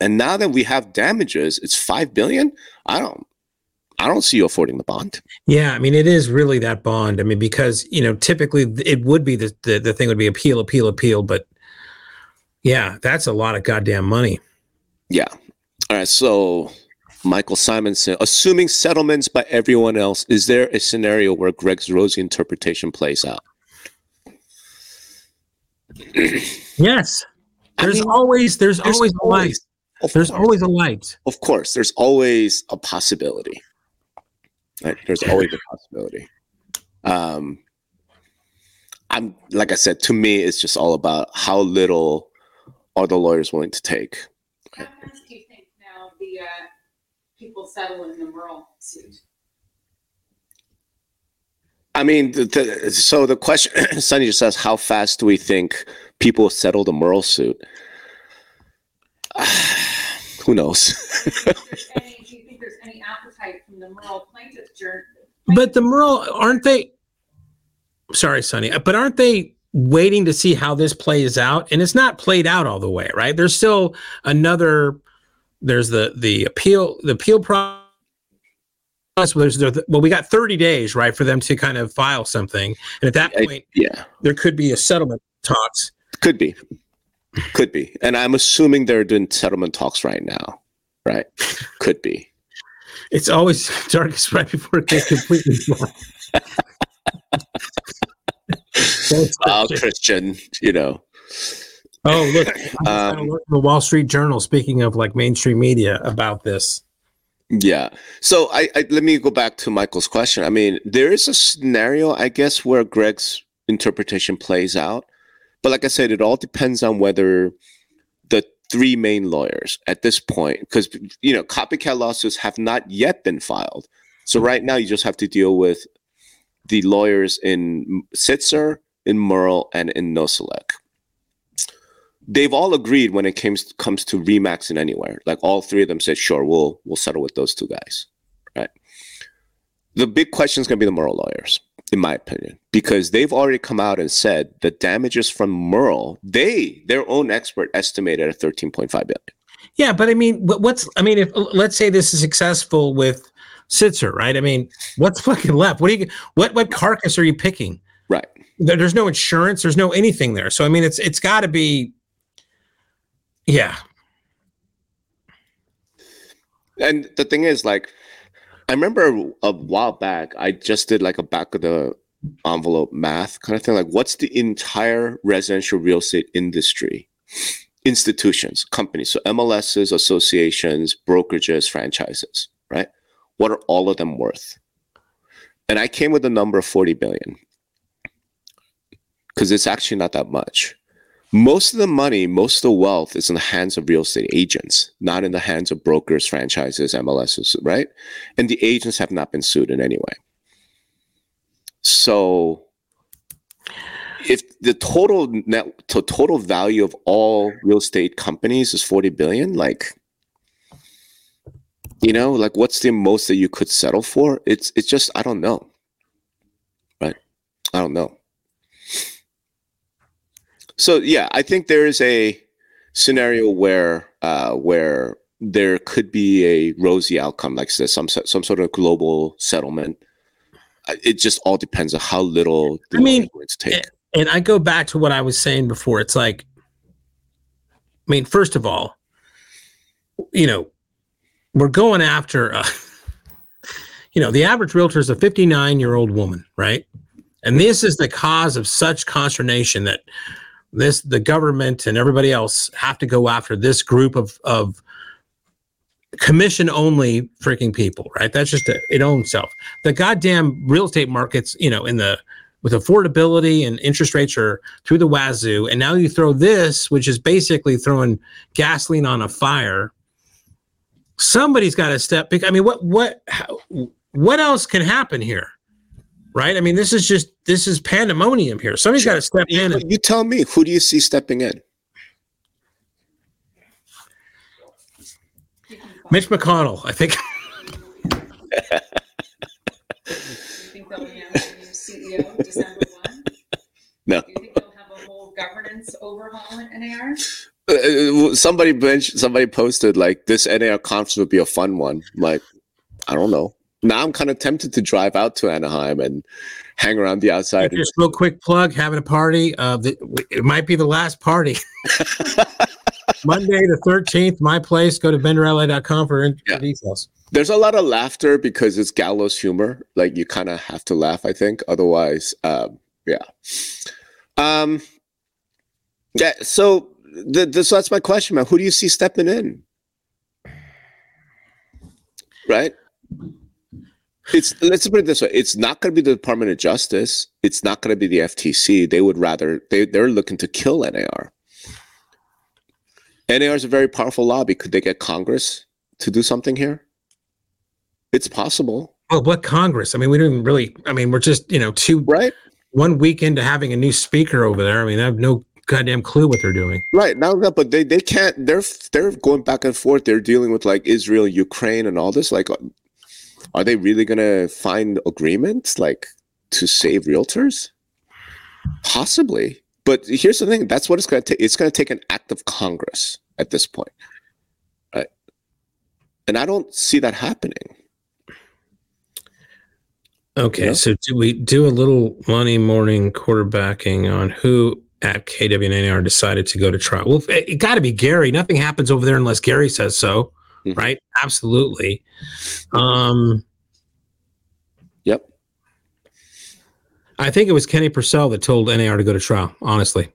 And now that we have damages, it's five billion. I don't. I don't see you affording the bond. Yeah, I mean, it is really that bond. I mean, because you know, typically it would be the the, the thing would be appeal, appeal, appeal, but yeah, that's a lot of goddamn money. Yeah. All right. So Michael Simonsen, assuming settlements by everyone else, is there a scenario where Greg's rosy interpretation plays out? Yes. There's I mean, always there's, there's always, always a light. There's course. always a light. Of course, there's always a possibility. Right? There's always a possibility. Um, I'm like I said, to me, it's just all about how little are the lawyers willing to take. How fast do you think now the uh, people settle in the Moehrl suit? I mean, the, the, so the question, Sunny just says, how fast do we think people settle the Moehrl suit? who knows? do you think there's any appetite from the plaintiffs? But the Moehrl, aren't they? Sorry, Sunny, but aren't they waiting to see how this plays out? And it's not played out all the way, right? There's still another. There's the the appeal the appeal process. Well, we got 30 days, right, for them to kind of file something, and at that point, yeah, there could be a settlement talks. Could be. Could be. And I'm assuming they're doing settlement talks right now, right? Could be. It's always darkest right before it gets completely oh, Christian, you know. Oh, look, um, the Wall Street Journal. Speaking of like mainstream media about this. Yeah. So I, I let me go back to Michael's question. I mean, there is a scenario, I guess, where Greg's interpretation plays out. But like I said, it all depends on whether the three main lawyers at this point, because you know, copycat lawsuits have not yet been filed. So right now, you just have to deal with the lawyers in Sitzer, in Moehrl, and in Nosalek. They've all agreed when it comes comes to Remax and Anywhere. Like all three of them said, "Sure, we'll we'll settle with those two guys." Right. The big question is going to be the Moehrl lawyers in my opinion, because they've already come out and said the damages from Moehrl, they, their own expert, estimated at 13.5 billion. Yeah, but I mean, what's, I mean, if let's say this is successful with Sitzer, right? I mean, what's fucking left? What do you, what, what carcass are you picking? Right. there's no insurance. There's no anything there. So, I mean, it's, it's got to be, yeah. And the thing is, like, I remember a while back, I just did like a back of the envelope math kind of thing. Like, what's the entire residential real estate industry? Institutions, companies, so MLSs, associations, brokerages, franchises, right? What are all of them worth? And I came with a number of 40 billion because it's actually not that much most of the money, most of the wealth is in the hands of real estate agents, not in the hands of brokers, franchises, MLSs, right? And the agents have not been sued in any way. So if the total net total value of all real estate companies is 40 billion, like you know, like what's the most that you could settle for? It's it's just I don't know. Right? I don't know. So yeah, I think there is a scenario where uh, where there could be a rosy outcome, like this, some some sort of global settlement. Uh, It just all depends on how little the I mean, take. and I go back to what I was saying before. It's like, I mean, first of all, you know, we're going after, uh, you know, the average realtor is a 59 year old woman, right? And this is the cause of such consternation that this, the government and everybody else have to go after this group of, of commission only freaking people, right? That's just a, it own self. The goddamn real estate markets, you know, in the, with affordability and interest rates are through the wazoo. And now you throw this, which is basically throwing gasoline on a fire. Somebody's got to step. I mean, what what how, what else can happen here, right? I mean, this is just this is pandemonium here. Somebody's got to step in. And, You tell me, who do you see stepping in? Mitch McConnell, I think. You think they'll announce a new CEO December one? No. Do you think they'll have a whole governance overhaul at NAR? Uh, somebody mentioned, somebody posted like this NAR conference would be a fun one. I'm like, I don't know. Now I'm kind of tempted to drive out to Anaheim and hang around the outside. Just real quick plug, having a party. Uh, the, it might be the last party. Monday the 13th, my place. Go to benderla.com for, in- Yeah. details. There's a lot of laughter because it's gallows humor. Like you kind of have to laugh, I think. Otherwise, um, yeah. Um, yeah. So, the, the, so that's my question, man. Who do you see stepping in? Right. It's let's put it this way: it's not going to be the Department of Justice. It's not going to be the FTC. They would rather they they're looking to kill NAR. NAR is a very powerful lobby. Could they get Congress to do something here? It's possible, Well, what Congress? I mean, we don't even really. I mean, we're just you know two right? one week into having a new speaker over there. I mean, I have no goddamn clue what they're doing. Right now, but they they can't. They're they're going back and forth. They're dealing with like Israel, Ukraine, and all this. Like, are they really gonna find agreements like to save realtors? Possibly, but here's the thing: that's what it's gonna take. It's gonna take an act of Congress at this point, right? And I don't see that happening. Okay, Yeah. so do we do a little Monday morning quarterbacking on who at KWNR decided to go to trial? Well, it, it got to be Gary. Nothing happens over there unless Gary says so, Mhm. right? Absolutely. Um, Yep. I think it was Kenny Parcell that told NAR to go to trial. Honestly,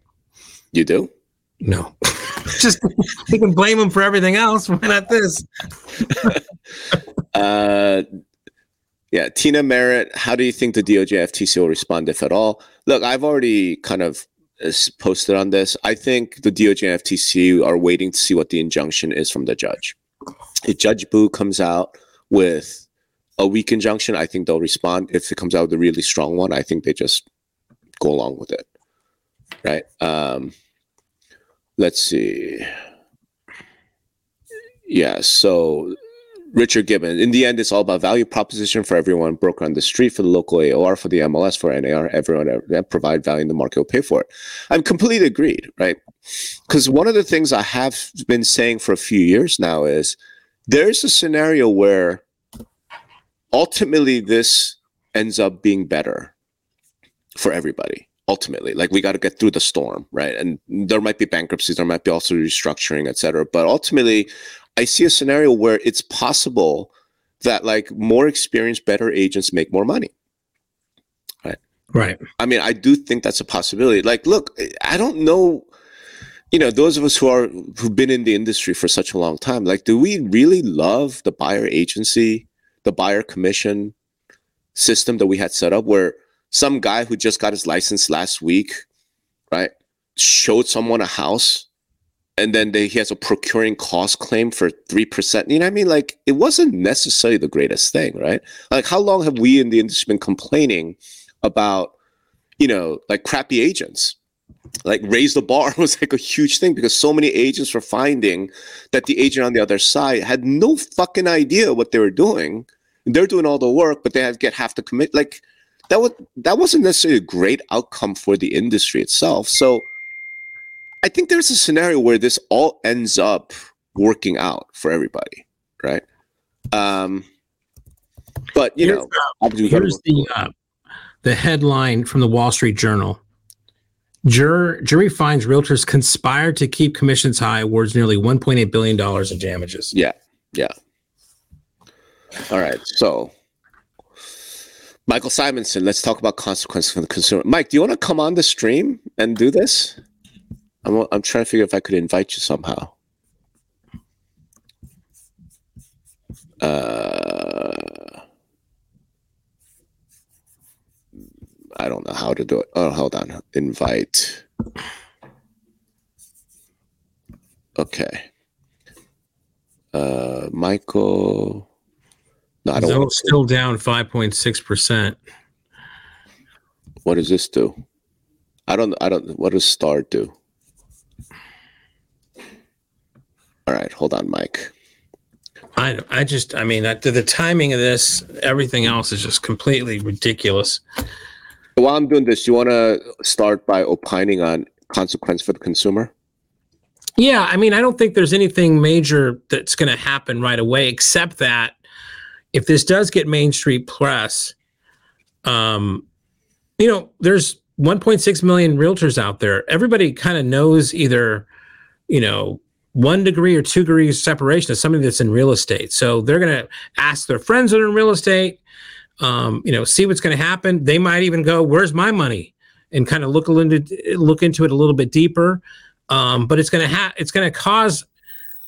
You do. no. Just we can blame him for everything else. Why not this? Uh, yeah, Tina Merritt. How do you think the DOJ FTC will respond, if at all? Look, I've already kind of uh, posted on this. I think the DOJ and FTC are waiting to see what the injunction is from the judge. If Judge Bough comes out with a weak injunction, I think they'll respond. If it comes out with a really strong one, I think they just go along with it. Right. Um, let's see. Yeah. So Richard Gibbon. In the end, it's all about value proposition for everyone. Broker on the street for the local AOR for the MLS for NAR. Everyone that provide value in the market will pay for it. I'm completely agreed, right? Because one of the things I have been saying for a few years now is there's a scenario where ultimately this ends up being better for everybody. Ultimately, like we got to get through the storm, right? And there might be bankruptcies, there might be also restructuring, et cetera. But ultimately, I see a scenario where it's possible that like more experienced, better agents make more money. Right. I mean, I do think that's a possibility. Like, look, I don't know, you know, those of us who are who've been in the industry for such a long time, like, do we really love the buyer agency, the buyer commission system that we had set up where some guy who just got his license last week, right, showed someone a house and then they, he has a procuring cost claim for 3%. You know what I mean? Like, it wasn't necessarily the greatest thing, right? Like, how long have we in the industry been complaining about, you know, like crappy agents? Like, raise the bar was like a huge thing because so many agents were finding that the agent on the other side had no fucking idea what they were doing. They're doing all the work, but they have get half the commit. Like, that was that wasn't necessarily a great outcome for the industry itself. So I think there's a scenario where this all ends up working out for everybody, right? Um, but you Here's, know, gotta here's the uh, the headline from the Wall Street Journal. Jur- jury finds realtors conspired to keep commissions high, awards nearly 1.8 billion dollars in damages. Yeah, yeah. All right, so Michael Simonsen, let's talk about consequences for the consumer. Mike, do you want to come on the stream and do this? I'm I'm trying to figure if I could invite you somehow. Uh, I don't know how to do it. Oh, hold on. Invite. Okay. Uh, Michael. No, I don't. Though Want it's still down 5.6 percent. what does this do? I don't. I don't. What does star do? All right, hold on, Mike. I I just I mean the, the timing of this, everything else is just completely ridiculous. While I'm doing this, you want to start by opining on consequence for the consumer? Yeah, I mean, I don't think there's anything major that's going to happen right away, except that if this does get Main Street press, um, you know, there's 1.6 million realtors out there. Everybody kind of knows either, you know, one degree or two degrees separation of somebody that's in real estate. So they're going to ask their friends that are in real estate, um, you know, see what's going to happen. They might even go, "Where's my money?" and kind of look into look into it a little bit deeper. Um, but it's going to have it's going to cause,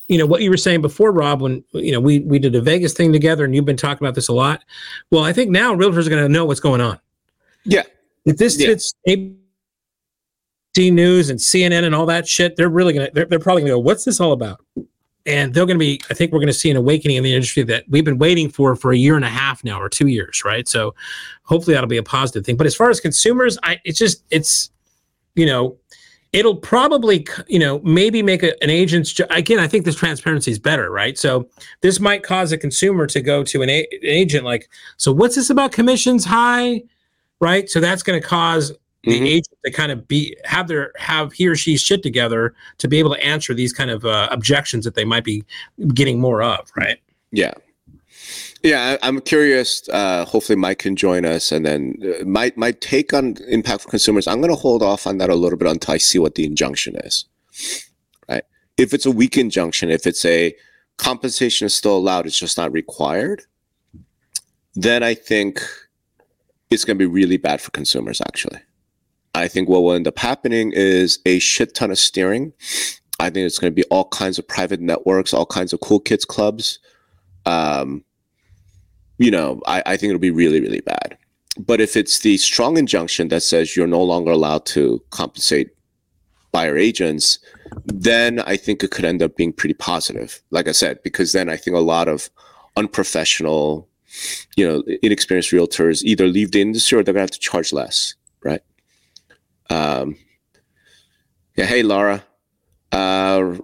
you know, what you were saying before, Rob. When you know we we did a Vegas thing together, and you've been talking about this a lot. Well, I think now realtors are going to know what's going on. Yeah. If this Yeah. hits ABC News and CNN and all that shit, they're really going to they're, they're probably going to go, "What's this all about?" And they're going to be. I think we're going to see an awakening in the industry that we've been waiting for for a year and a half now, or two years, right? So, hopefully that'll be a positive thing. But as far as consumers, I it's just it's, you know, it'll probably you know maybe make a, an agent's jo- again i think this transparency is better right so this might cause a consumer to go to an, a- an agent like so what's this about commissions high right so that's going to cause the Mhm. agent to kind of be have their have he or she shit together to be able to answer these kind of uh, objections that they might be getting more of right Yeah. Yeah, I'm curious. Uh, hopefully, Mike can join us, and then uh, my my take on impact for consumers. I'm going to hold off on that a little bit until I see what the injunction is. Right? If it's a weak injunction, if it's a compensation is still allowed, it's just not required, then I think it's going to be really bad for consumers. Actually, I think what will end up happening is a shit ton of steering. I think it's going to be all kinds of private networks, all kinds of cool kids clubs um, you know, I, I think it'll be really, really bad. But if it's the strong injunction that says you're no longer allowed to compensate buyer agents, then I think it could end up being pretty positive. Like I said, because then I think a lot of unprofessional, you know, inexperienced realtors either leave the industry or they're gonna have to charge less, right? Um, yeah. Hey, Laura. Uh,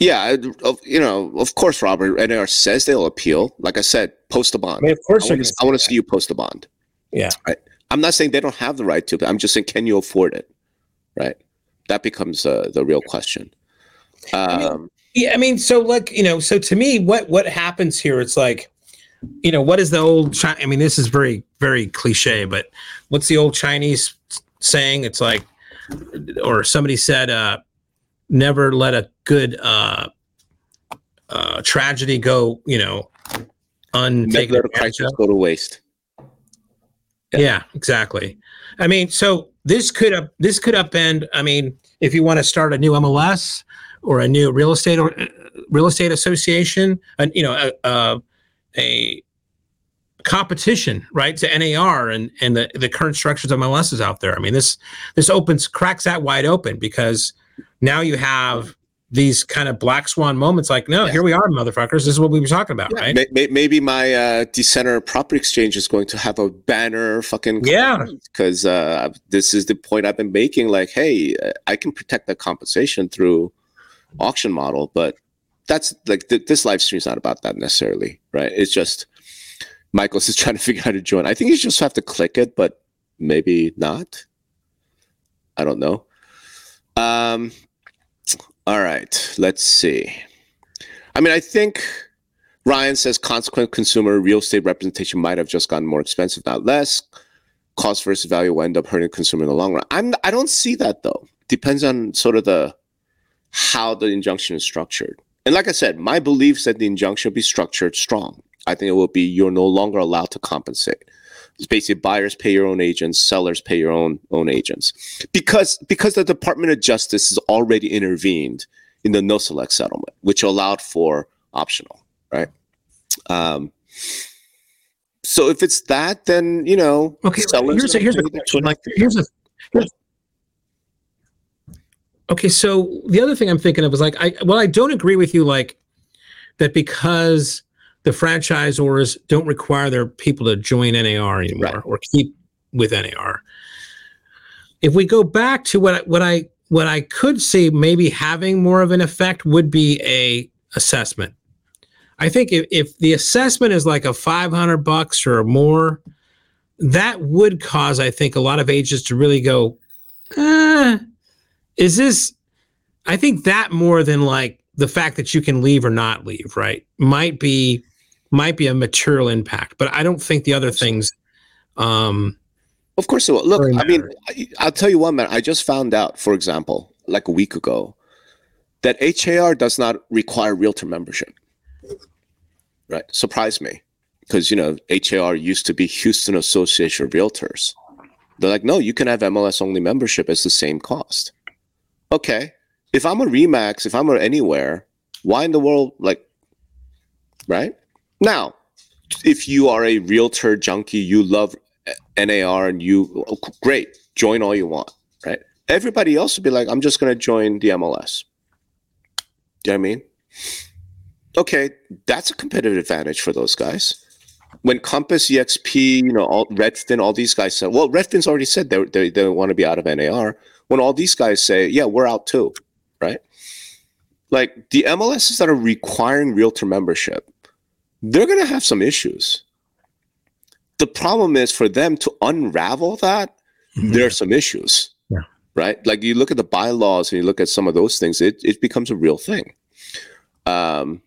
yeah, of, you know, of course, Robert. NAR says they'll appeal. Like I said, post a bond. of course I want to, I want to see you post a bond. Yeah. Right. I'm not saying they don't have the right to, but I'm just saying, can you afford it? Right. That becomes uh, the real question. Um, Yeah, I mean, so like you know, so to me, what what happens here? It's like, you know, what is the old? Chi- I mean, this is very very cliche, but what's the old Chinese saying? It's like, or somebody said, uh, never let a good uh, uh, tragedy go, you know, untaken crisis go to waste. Yeah. exactly. I mean, so this could up this could upend. I mean, if you want to start a new MLS or a new real estate or uh, real estate association, and you know, a, a, a competition, right, to NAR and and the the current structures of MLSs out there. I mean, this this opens cracks that wide open because now you have these kind of black swan moments like no Yeah. here we are motherfuckers this is what we were talking about right May- may- Maybe my uh, decenter property exchange is going to have a banner fucking Yeah. because uh, this is the point I've been making. Like, hey, uh, I can protect that compensation through auction model, but that's like th- this live stream is not about that necessarily, right? It's just Michael's is trying to figure out how to join. I think you just have to click it, but maybe not. I don't know. Um, all right, let's see. I mean, I think Ryan says consequent consumer real estate representation might have just gotten more expensive, not less. Cost versus value will end up hurting consumer in the long run. I'm I don't see that though. Depends on sort of the how the injunction is structured. And like I said, my belief is that the injunction will be structured strong. I think it will be you're no longer allowed to compensate. It's basically buyers pay your own agents, sellers pay your own own agents, because because the Department of Justice has already intervened in the Nosalek settlement, which allowed for optional, right? Um, so if it's that, then you know, Okay, here's a, here's a question. Like, here's a. here's- Okay, so the other thing I'm thinking of is like, I well, I don't agree with you, like that because the franchisors don't require their people to join NAR anymore Right. or keep with NAR. If we go back to what I, what I what I could see maybe having more of an effect would be a assessment. I think if, if the assessment is like a 500 bucks or more, that would cause, I think, a lot of agents to really go, uh, is this, I think that more than like the fact that you can leave or not leave, right? Might be, might be a material impact, but I don't think the other things, um, Of course it will. Look, I mean. I'll tell you one, man. I just found out, for example, like a week ago, that HAR does not require realtor membership. Right? Surprised me. Because, you know, HAR used to be Houston Association of Realtors. They're like, no, you can have MLS only membership as the same cost. Okay. If I'm a Remax, if I'm a anywhere, why in the world, like, right? Now, if you are a realtor junkie, you love NAR and you oh, great, join all you want, right? Everybody else would be like, I'm just gonna join the MLS. Do you know what I mean? Okay, that's a competitive advantage for those guys. When Compass, EXP, you know, all, Redfin, all these guys said, well, Redfin's already said they they, they want to be out of NAR. When all these guys say, yeah, we're out too, right? Like the MLSs that are requiring realtor membership, they're gonna have some issues. The problem is for them to unravel that there are some issues. Yeah. right? Like you look at the bylaws and you look at some of those things it, it becomes a real thing. Um,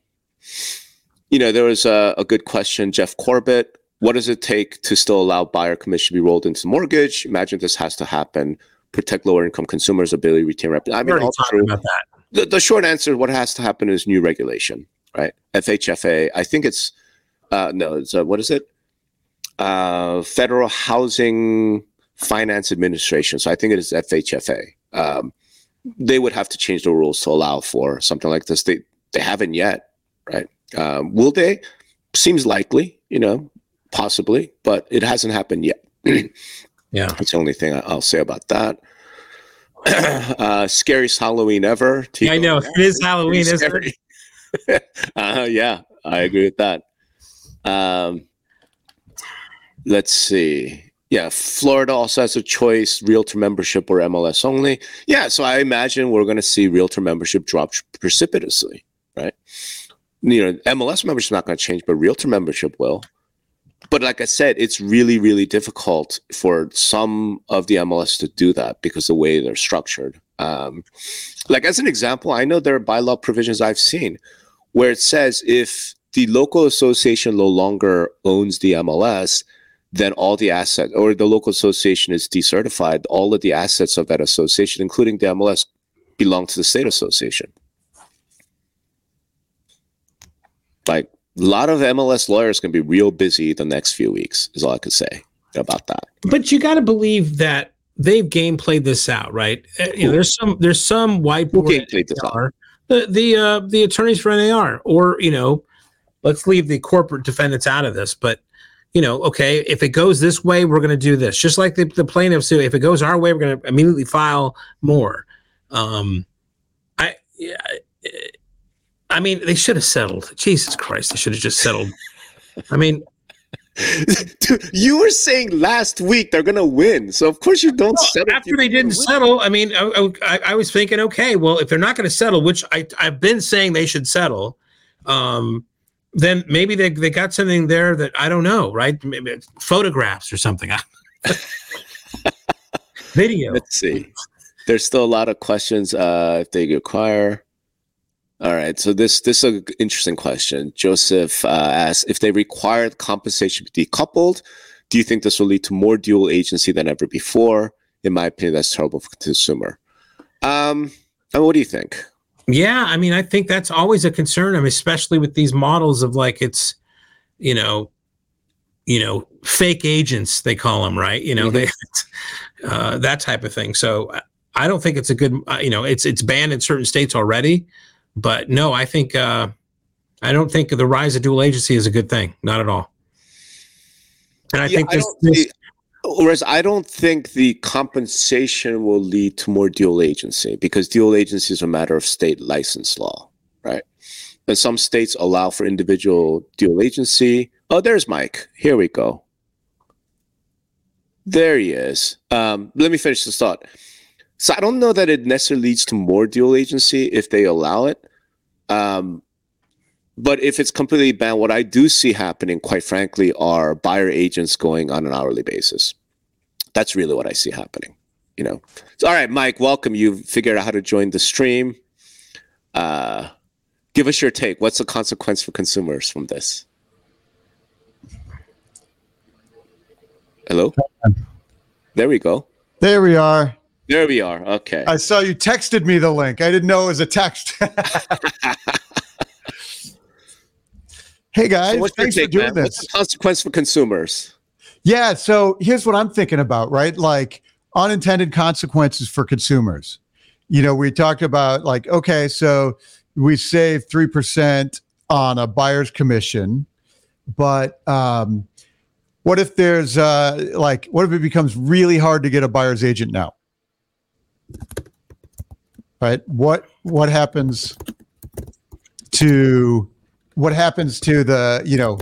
you know there was a, a good question jeff corbett what does it take to still allow buyer commission to be rolled into mortgage? Imagine this has to happen. Protect lower income consumers ability to retain rep i mean all true. about that. the, the short answer what has to happen is new regulation right fhfa i think it's uh no it's uh, what is it uh federal housing finance administration so i think it is fhfa um they would have to change the rules to allow for something like this they they haven't yet right um will they seems likely you know possibly but it hasn't happened yet Yeah. that's the only thing I'll say about that. uh, scariest Halloween ever. Yeah, I know. It is Halloween, isn't it? Uh, yeah, I agree with that. Um, let's see. Yeah, Florida also has a choice: realtor membership or MLS only. Yeah, so I imagine we're going to see realtor membership drop precipitously, right? You know, MLS membership is not going to change, but realtor membership will but like I said, it's really, really difficult for some of the MLS to do that because the way they're structured. Um, like as an example, I know there are bylaw provisions I've seen where it says if the local association no longer owns the MLS, then all the assets or the local association is decertified. All of the assets of that association, including the MLS, belong to the state association. Like a lot of MLS lawyers can be real busy the next few weeks. Is all I could say about that. But you got to believe that they've game played this out, right? Uh, You know, there's some there's some whiteboard game played this out? The the uh, the attorneys for NAR, or you know, let's leave the corporate defendants out of this, but. You know, okay, if it goes this way, we're going to do this. Just like the, the plaintiffs do. If it goes our way, we're going to immediately file more. Um, I, yeah, I mean, they should have settled. Jesus Christ, they should have just settled. I mean, Dude, you were saying last week they're gonna win, so of course you don't settle. after they didn't settle, I mean, I, I, I was thinking, okay, well, if they're not going to settle, which I, I've been saying they should settle, um, then maybe they, they got something there that I don't know, right? Maybe it's photographs or something, video. Let's see. There's still a lot of questions. Uh, if they require. All right. So this this is an interesting question. Joseph uh, asks if they require compensation to be decoupled. Do you think this will lead to more dual agency than ever before? In my opinion, that's terrible for consumer. Um, and what do you think? Yeah, I mean, I think that's always a concern. I mean, especially with these models of like it's, you know, you know, fake agents they call them, right? You know, Mhm. they uh, that type of thing. So I- I don't think it's a good. Uh, you know, it's it's banned in certain states already, but no, I think uh, I don't think the rise of dual agency is a good thing. Not at all. And I Yeah, think I this, this whereas I don't think the compensation will lead to more dual agency because dual agency is a matter of state license law, right? And some states allow for individual dual agency. Oh, there's Mike. Here we go. There he is. Um, let me finish this thought. So I don't know that it necessarily leads to more dual agency if they allow it. Um, but if it's completely banned, what I do see happening, quite frankly, are buyer agents going on an hourly basis. That's really what I see happening. You know. So, all right, Mike, welcome. You figured out how to join the stream. Uh, give us your take. What's the consequence for consumers from this? Hello. There we go. There we are. There we are. Okay. I saw you texted me the link. I didn't know it was a text. hey guys, So thanks for doing man? this. What's the consequence for consumers? Yeah, so here's what I'm thinking about, right? Like unintended consequences for consumers. You know, we talked about like, okay, so we save 3% on a buyer's commission, but um, what if there's uh, like, what if it becomes really hard to get a buyer's agent now? Right? What what happens to what happens to the, you know,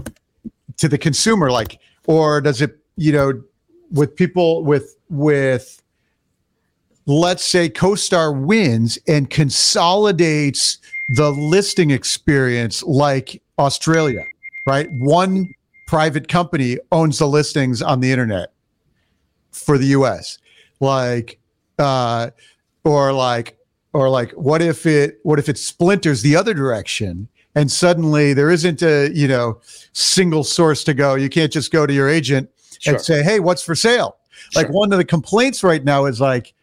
to the consumer like or does it you know with people with with let's say CoStar wins and consolidates the listing experience like australia right one private company owns the listings on the internet for the us like uh or like or like what if it what if it splinters the other direction and suddenly there isn't a you know single source to go? You can't just go to your agent Sure. and say hey what's for sale? Like one of the complaints right now is like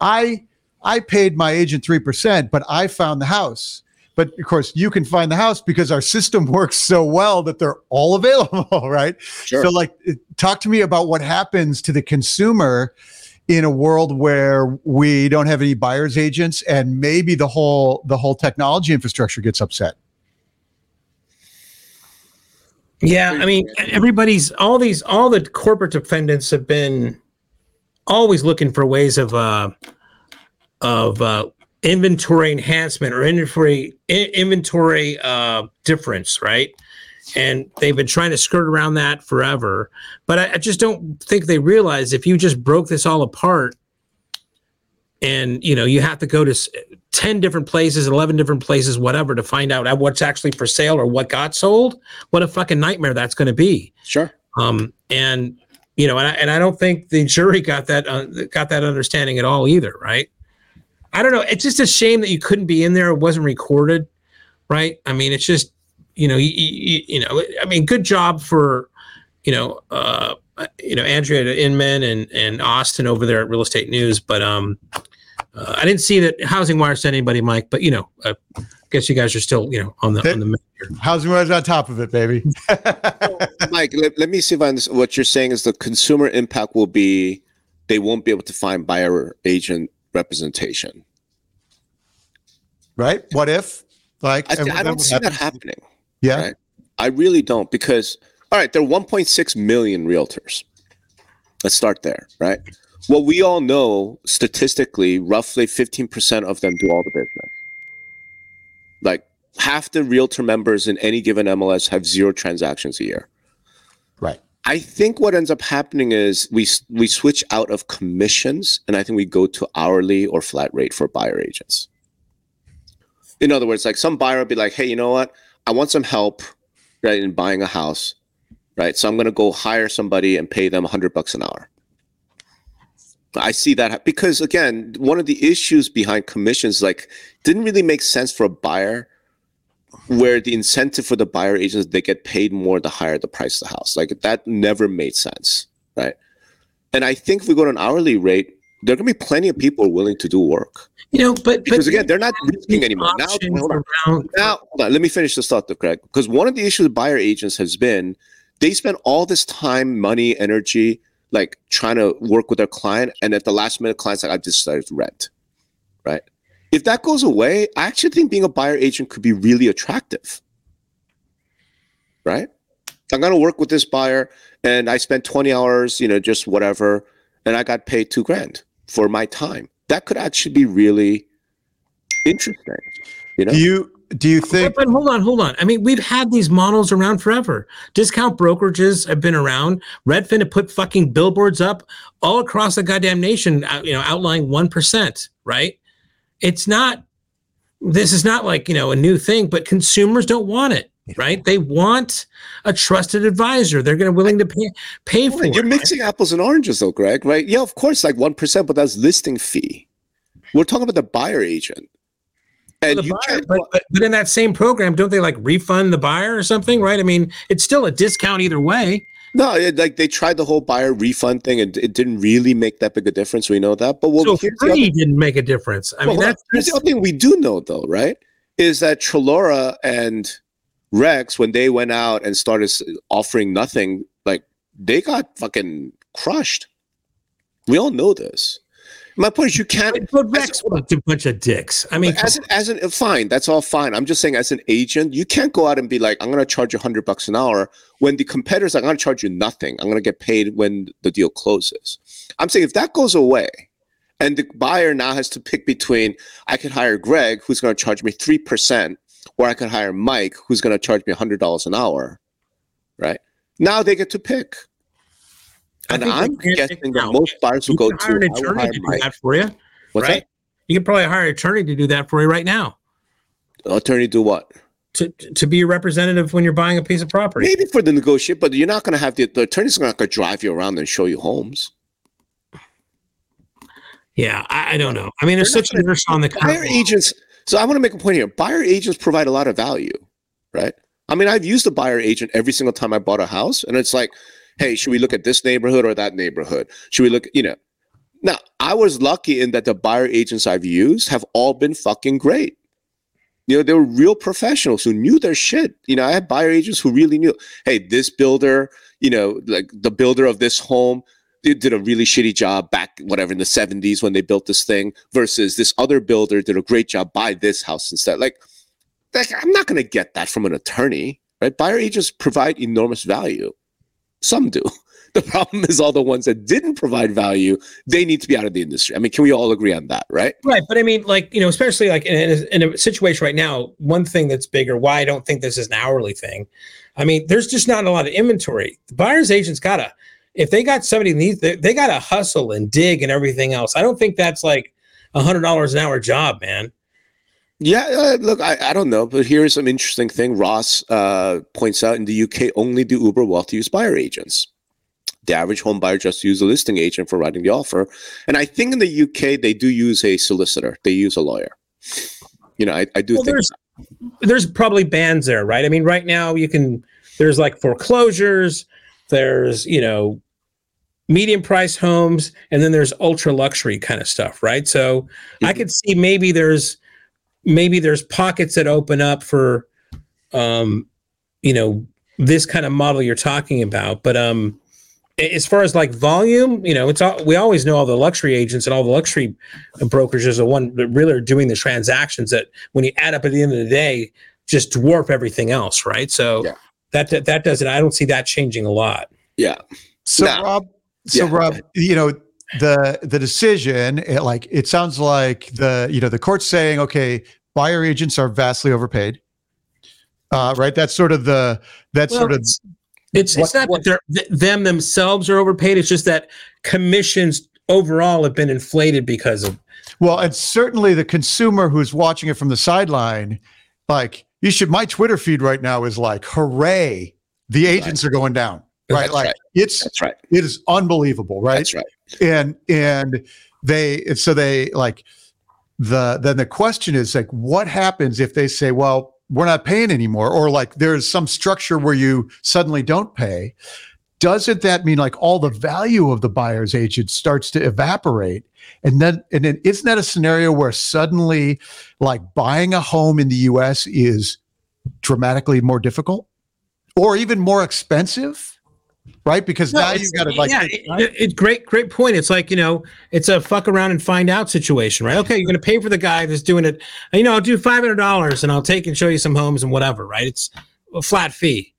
i i paid my agent 3% but i found the house. But of course you can find the house because our system works so well that they're all available right? Sure. so like talk to me about what happens to the consumer in a world where we don't have any buyers agents and maybe the whole the whole technology infrastructure gets upset Yeah, I mean, everybody's all these all the corporate defendants have been always looking for ways of uh of uh inventory enhancement or inventory inventory uh difference, right? And they've been trying to skirt around that forever. But I, I just don't think they realize if you just broke this all apart and you know you have to go to 10 different places 11 different places whatever to find out what's actually for sale or what got sold what a fucking nightmare that's going to be. Sure. um and you know and I, and I don't think the jury got that uh, got that understanding at all either right? I don't know. It's just a shame that you couldn't be in there. It wasn't recorded right? I mean it's just you know you, you, you know i mean good job for you know uh you know andrea inman and and austin over there at real estate news but um uh, i didn't see that housing wire sent anybody mike but you know uh, i guess you guys are still you know on the on the housing Wire's on top of it baby Mike, let, let me see if I understand. What you're saying is the consumer impact will be they won't be able to find buyer agent representation. right what if like I, and I don't what see that happening. Yeah right? I really don't because, all right, there are 1.6 million realtors. Let's start there, right? Well, we all know statistically, roughly 15% of them do all the business. Like half the realtor members in any given MLS have zero transactions a year. right I think what ends up happening is we we switch out of commissions, and I think we go to hourly or flat rate for buyer agents. In other words, like some buyer will be like, "Hey, you know what? I want some help, right, in buying a house, right? So I'm going to go hire somebody and pay them 100 bucks an hour." I see that because again, one of the issues behind commissions like didn't really make sense for a buyer where the incentive for the buyer agents they get paid more the higher the price of the house. Like that never made sense, right? And I think if we go to an hourly rate, there are gonna be plenty of people willing to do work. You know, but Because but again, they're not risking anymore. Now, hold on. around- Now, hold on, let me finish this thought, though, Greg. Because one of the issues with buyer agents has been they spend all this time, money, energy, like trying to work with their client, and at the last minute, client's like, "I've decided to rent." Right? If that goes away, I actually think being a buyer agent could be really attractive. Right? I'm gonna work with this buyer, and I spent 20 hours, you know, just whatever, and I got paid two grand for my time. That could actually be really interesting. You know? Do you do you think but hold on, hold on. I mean, we've had these models around forever. Discount brokerages have been around. Redfin have put fucking billboards up all across the goddamn nation, uh, you know, outlining one percent. Right? It's not. This is not like you know a new thing, but consumers don't want it. Right? They want a trusted advisor. They're going to willing to pay pay for You're it. mixing apples and oranges, though, Greg. Right? Yeah, of course, like one percent, but that's listing fee. We're talking about the buyer agent, and the you buyer, but, but but in that same program, don't they like refund the buyer or something? Right? I mean, it's still a discount either way. no, it, like they tried the whole buyer refund thing, and it didn't really make that big a difference. We know that, but well, so here's the other free didn't make a difference. I Well, mean, that's, that's the other thing we do know, though, right? Is that Trelora and Rex, when they went out and started offering nothing, like they got fucking crushed. We all know this. My point is, you can't. but Rex was a bunch of dicks. I mean, as an, as an fine, that's all fine. I'm just saying, as an agent, you can't go out and be like, I'm going to charge you hundred bucks an hour when the competitors are going to charge you nothing. I'm going to get paid when the deal closes. I'm saying if that goes away, and the buyer now has to pick between, I could hire Greg, who's going to charge me three percent, or I could hire Mike, who's going to charge me hundred dollars an hour, right? Now they get to pick. And I'm guessing that most buyers will go can to hire an attorney hire to do Mike. that for you, What's right? You can probably hire an attorney to do that for you right now? Attorney do what? to to be a representative when you're buying a piece of property. Maybe for the negotiate, but you're not going to have the, the attorney's not going to drive you around and show you homes. Yeah, I, I don't know. I mean, there's They're such an inertia on the Buyer agents. So I want to make a point here. Buyer agents provide a lot of value, right? I mean, I've used a buyer agent every single time I bought a house, and it's like, hey, should we look at this neighborhood or that neighborhood? Should we look, you know? Now, I was lucky in that the buyer agents I've used have all been fucking great. You know, they were real professionals who knew their shit. You know, I had buyer agents who really knew, hey, this builder, you know, like the builder of this home, they did a really shitty job back, whatever, in the 70s when they built this thing, versus this other builder did a great job, buy this house instead. Like, like I'm not going to get that from an attorney, right? Buyer agents provide enormous value. Some do. The problem is all the ones that didn't provide value, they need to be out of the industry. I mean, can we all agree on that, right? Right, but I mean, like you know, especially like in, a, in a situation right now, one thing that's bigger. Why I don't think this is an hourly thing. I mean, there's just not a lot of inventory. The buyer's agent's gotta, if they got somebody needs, they, they gotta hustle and dig and everything else. I don't think that's like a hundred dollars an hour job, man. Yeah, uh, look, I, I don't know, but here's some interesting thing. Ross uh, points out in the UK, only the uber wealthy use buyer agents. The average home buyer just use a listing agent for writing the offer. And I think in the UK, they do use a solicitor, they use a lawyer. You know, I, I do Well, think. there's there's probably bans there, right? I mean, right now you can there's like foreclosures, there's you know medium price homes, and then there's ultra luxury kind of stuff, right? So I Mhm. could see maybe there's maybe there's pockets that open up for um you know this kind of model you're talking about, but um as far as like volume, you know, it's all we always know all the luxury agents and all the luxury brokers are the one that really are doing the transactions that when you add up at the end of the day, just dwarf everything else, right? So Yeah. That, that that doesn't I don't see that changing a lot. yeah. So Nah. Rob, so Yeah. Rob, you know the the decision, it, like it sounds like the you know the court's saying, okay, buyer agents are vastly overpaid. Uh, right. That's sort of the that's Well, sort of It's it's What- not what- that they're th- them themselves are overpaid. It's just that commissions overall have been inflated because of well, and certainly the consumer who's watching it from the sideline, like you should. My Twitter feed right now is like, hooray, the agents are going down. right? That's like right. it's That's right. it is unbelievable, right? That's right. and and they so they like the then the question is like what happens if they say well we're not paying anymore or like there's some structure where you suddenly don't pay doesn't that mean like all the value of the buyer's agent starts to evaporate and then and then isn't that a scenario where suddenly like buying a home in the US is dramatically more difficult or even more expensive right because No, now it's- you got to like yeah, it, it's great, great point. It's like you know, it's a fuck around and find out situation, right? Okay, you're going to pay for the guy that's doing it. You know, I'll do five hundred dollars and I'll take and show you some homes and whatever, right? It's a flat fee.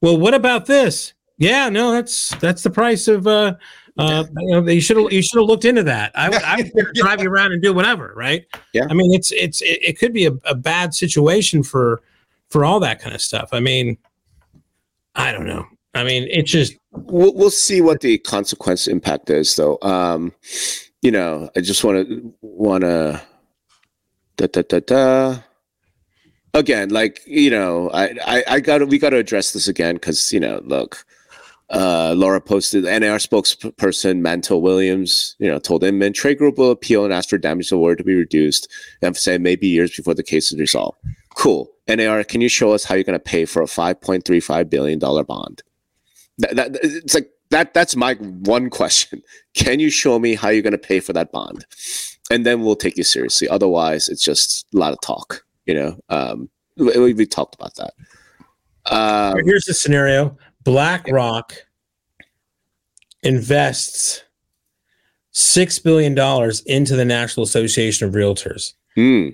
Well, what about this? Yeah, no, that's that's the price of. uh uh, you should have you should have looked into that. I would, I would drive you around and do whatever, right? Yeah. I mean, it's it's it, it could be a, a bad situation for for all that kind of stuff. I mean, I don't know. I mean, it's just We'll, we'll see what the consequence impact is, though. Um, you know, I just want to want to da da da da. Again, like you know, I I, I got we got to address this again because you know, look, uh, Laura posted NAR spokesperson Mantill Williams, you know, told Inman trade group will appeal and ask for damage award to be reduced, emphasizing maybe years before the case is resolved. Cool. NAR, can you show us how you're going to pay for a 5.35 billion dollar bond? That, that it's like that. That's my one question. Can you show me how you're going to pay for that bond, and then we'll take you seriously. Otherwise, it's just a lot of talk. You know, um, we, we talked about that. Um, Here's the scenario: BlackRock invests six billion dollars into the National Association of Realtors. hmm.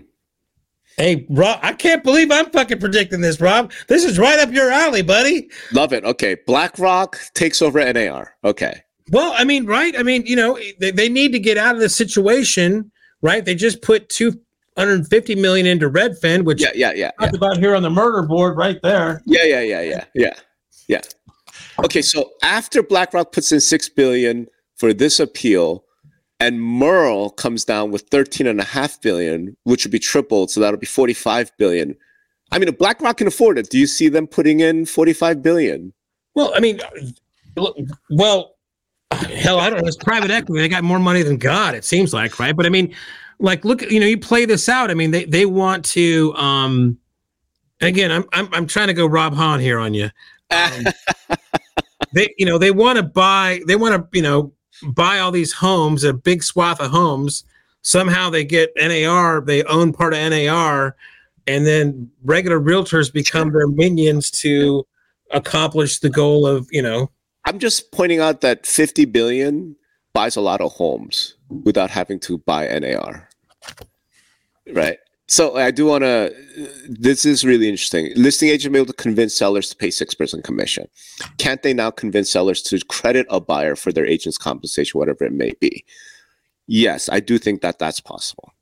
Hey, Rob, I can't believe I'm fucking predicting this, Rob. This is right up your alley, buddy. Love it. Okay, BlackRock takes over NAR. Okay, Well, I mean, right? I mean, you know, they, they need to get out of this situation, right? They just put two hundred fifty million into Redfin, which yeah, yeah, yeah, yeah, talked about here on the murder board, right there. yeah, yeah, yeah, yeah, yeah, yeah. Okay, so after BlackRock puts in six billion for this appeal, and Moehrl comes down with thirteen and a half billion, which would be tripled, so that'll be forty-five billion. I mean, if BlackRock can afford it, do you see them putting in forty-five billion? Well, I mean, look, well, hell, I don't know. It's private equity. They got more money than God, it seems like, right? But I mean, like, look, you know, you play this out. I mean, they they want to. um Again, I'm I'm I'm trying to go Rob Hahn here on you. Um, they, you know, they want to buy. They want to, you know, buy all these homes, a big swath of homes. Somehow they get NAR. They own part of NAR, and then regular realtors become their minions to accomplish the goal of you know I'm just pointing out that 50 billion buys a lot of homes without having to buy NAR. Right. So I do want to. This is really interesting. Listing agent be able to convince sellers to pay six percent commission. Can't they now convince sellers to credit a buyer for their agent's compensation, whatever it may be? Yes, I do think that that's possible.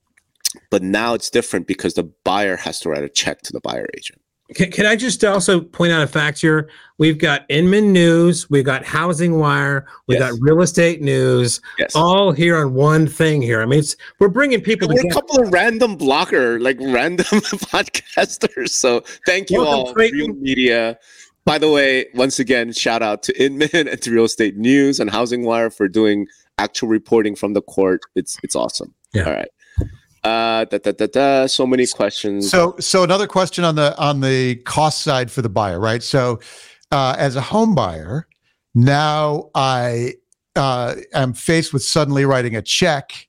But now it's different because the buyer has to write a check to the buyer agent. Can, can I just also point out a fact here? We've got Inman News, we've got Housing Wire, we've Yes. got Real Estate News, Yes. all here on one thing here. I mean, it's we're bringing people We're a together. couple of random blocker, like random podcasters. So thank you Welcome, all, Clayton. Real Media. By the way, once again, shout out to Inman and to Real Estate News and Housing Wire for doing actual reporting from the court. It's it's awesome. Yeah. All right. Uh, da, da, da, da, so many questions. So, so another question on the on the cost side for the buyer, right? So, uh, as a home buyer, now I uh, am faced with suddenly writing a check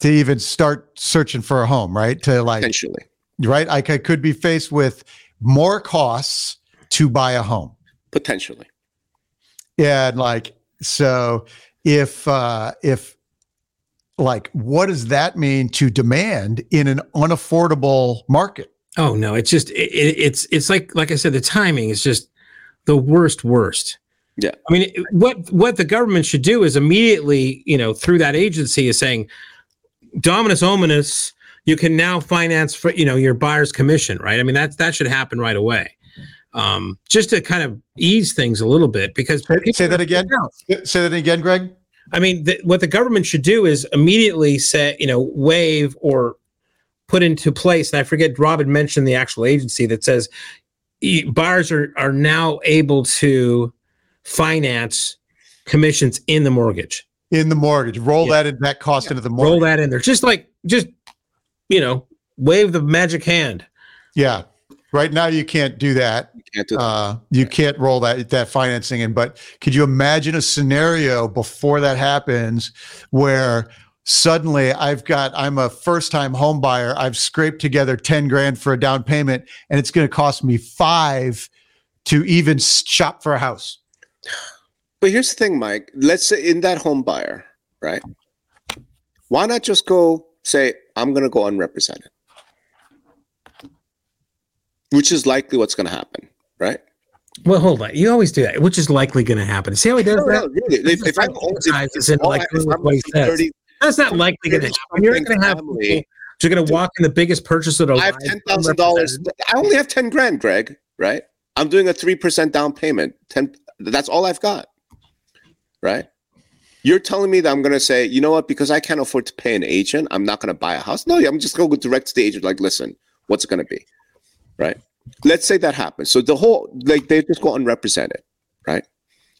to even start searching for a home, right? To like, Potentially. right? I could, could be faced with more costs to buy a home, Potentially. Yeah, and like, so if uh, if like, what does that mean to demand in an unaffordable market? Oh no, it's just it, it- it's it's like like I said, the timing is just the worst worst. Yeah. I mean, what what the government should do is immediately, you know, through that agency is saying, Dominus Ominous, you can now finance for you know your buyer's commission, right? I mean, that that should happen right away, um, just to kind of ease things a little bit because Say, say that again. Say that again, Greg. I mean, th- what the government should do is immediately say, you know, waive or put into place. And I forget, Robin mentioned the actual agency that says buyers are are now able to finance commissions in the mortgage. In the mortgage, roll Yeah. that in, that cost into the mortgage. Roll that in there. Just like just you know, wave the magic hand. Yeah. Right now you can't do that. Can't do- Uh, you can't roll that that financing in. But could you imagine a scenario before that happens where suddenly I've got I'm a first time home buyer. I've scraped together 10 grand for a down payment and it's going to cost me five to even shop for a house. But here's the thing, Mike. Let's say in that home buyer, right? Why not just go say, I'm going to go unrepresented? Which is likely what's going to happen, right? Well, hold on. You always do that, which is likely going to happen. See how he does No, that? no, really. If, if I'm Emphasizes into, all like, I- if what he says. 30 That's not likely going to happen. You're going to have people. You're going to walk in the biggest purchase of I have ten thousand dollars. I only have ten grand, Greg. Right? I'm doing a three percent down payment. Ten. That's all I've got. Right? You're telling me that I'm gonna say, you know what? Because I can't afford to pay an agent, I'm not gonna buy a house. No, I'm just gonna go direct to the agent. Like, listen, what's it gonna be? Right? Let's say that happens. So the whole like they just go unrepresented, right?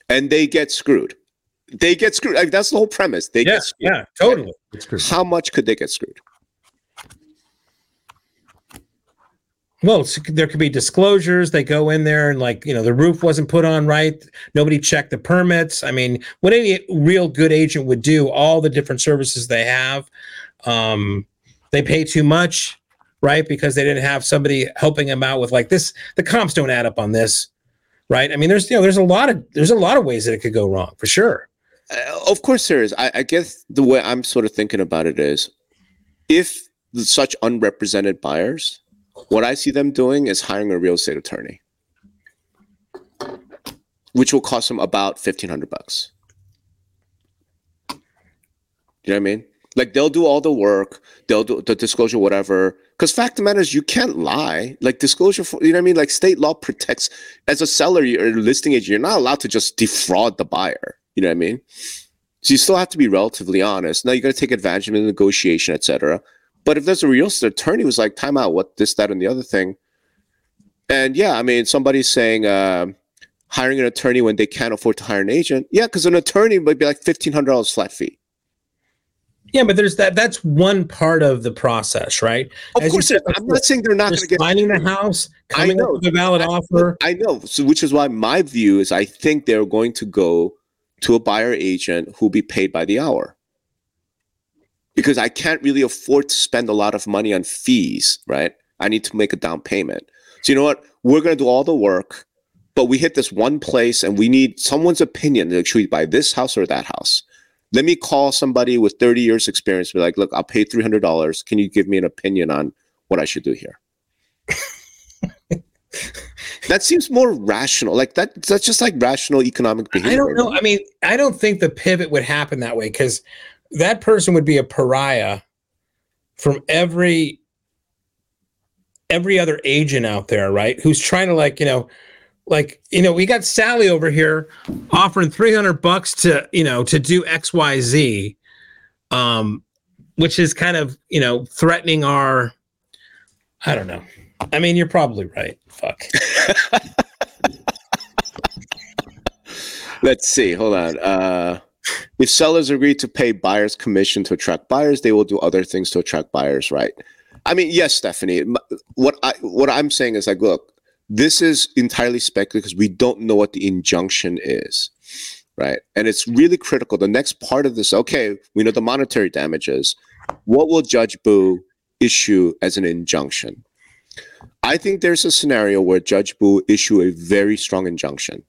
And they get screwed. They get screwed. Like that's the whole premise. They Yeah, get screwed. yeah, totally. How much could they get screwed? Well, there could be disclosures. They go in there and like you know the roof wasn't put on right. Nobody checked the permits. I mean, what any real good agent would do, all the different services they have, um, they pay too much, right? Because they didn't have somebody helping them out with like this. The comps don't add up on this, right? I mean, there's you know there's a lot of there's a lot of ways that it could go wrong for sure. Uh, of course there is. I, I guess the way I'm sort of thinking about it is if such unrepresented buyers, what I see them doing is hiring a real estate attorney, which will cost them about fifteen hundred bucks. You know what I mean? Like they'll do all the work, they'll do the disclosure, whatever. Because fact of the matter is, you can't lie. Like disclosure, for, you know what I mean? Like state law protects. As a seller or listing agent, you're not allowed to just defraud the buyer. You know what I mean? So you still have to be relatively honest. Now you're going to take advantage of the negotiation, etc. But if there's a real estate attorney who's like, time out, what this, that, and the other thing, and yeah, I mean, somebody's saying uh, hiring an attorney when they can't afford to hire an agent. Yeah, because an attorney might be like fifteen hundred dollars flat fee. Yeah, but there's that. That's one part of the process, right? Of As course, said I'm not saying they're not going to get. finding the house, I coming know. up with a valid I- offer. I know. So, which is why my view is I think they're going to go to a buyer agent who'll be paid by the hour. Because I can't really afford to spend a lot of money on fees, right? I need to make a down payment. So, you know what? We're going to do all the work, but we hit this one place and we need someone's opinion. Like, should we buy this house or that house? Let me call somebody with 30 years experience. Be like, look, I'll pay $300. Can you give me an opinion on what I should do here? that seems more rational. Like that, that's just like rational economic behavior. I don't know. I mean, I don't think the pivot would happen that way because that person would be a pariah from every every other agent out there, right? Who's trying to like, you know, like, you know, we got Sally over here offering 300 bucks to, you know, to do XYZ, um, which is kind of, you know, threatening our, I don't know. I mean, you're probably right. Fuck. Let's see. Hold on. Uh, if sellers agree to pay buyers commission to attract buyers, they will do other things to attract buyers, right? I mean, yes, Stephanie. What I what I'm saying is like, look, this is entirely speculative because we don't know what the injunction is, right? And it's really critical. The next part of this, okay, we know the monetary damages. What will Judge Bough issue as an injunction? I think there's a scenario where Judge Bough issue a very strong injunction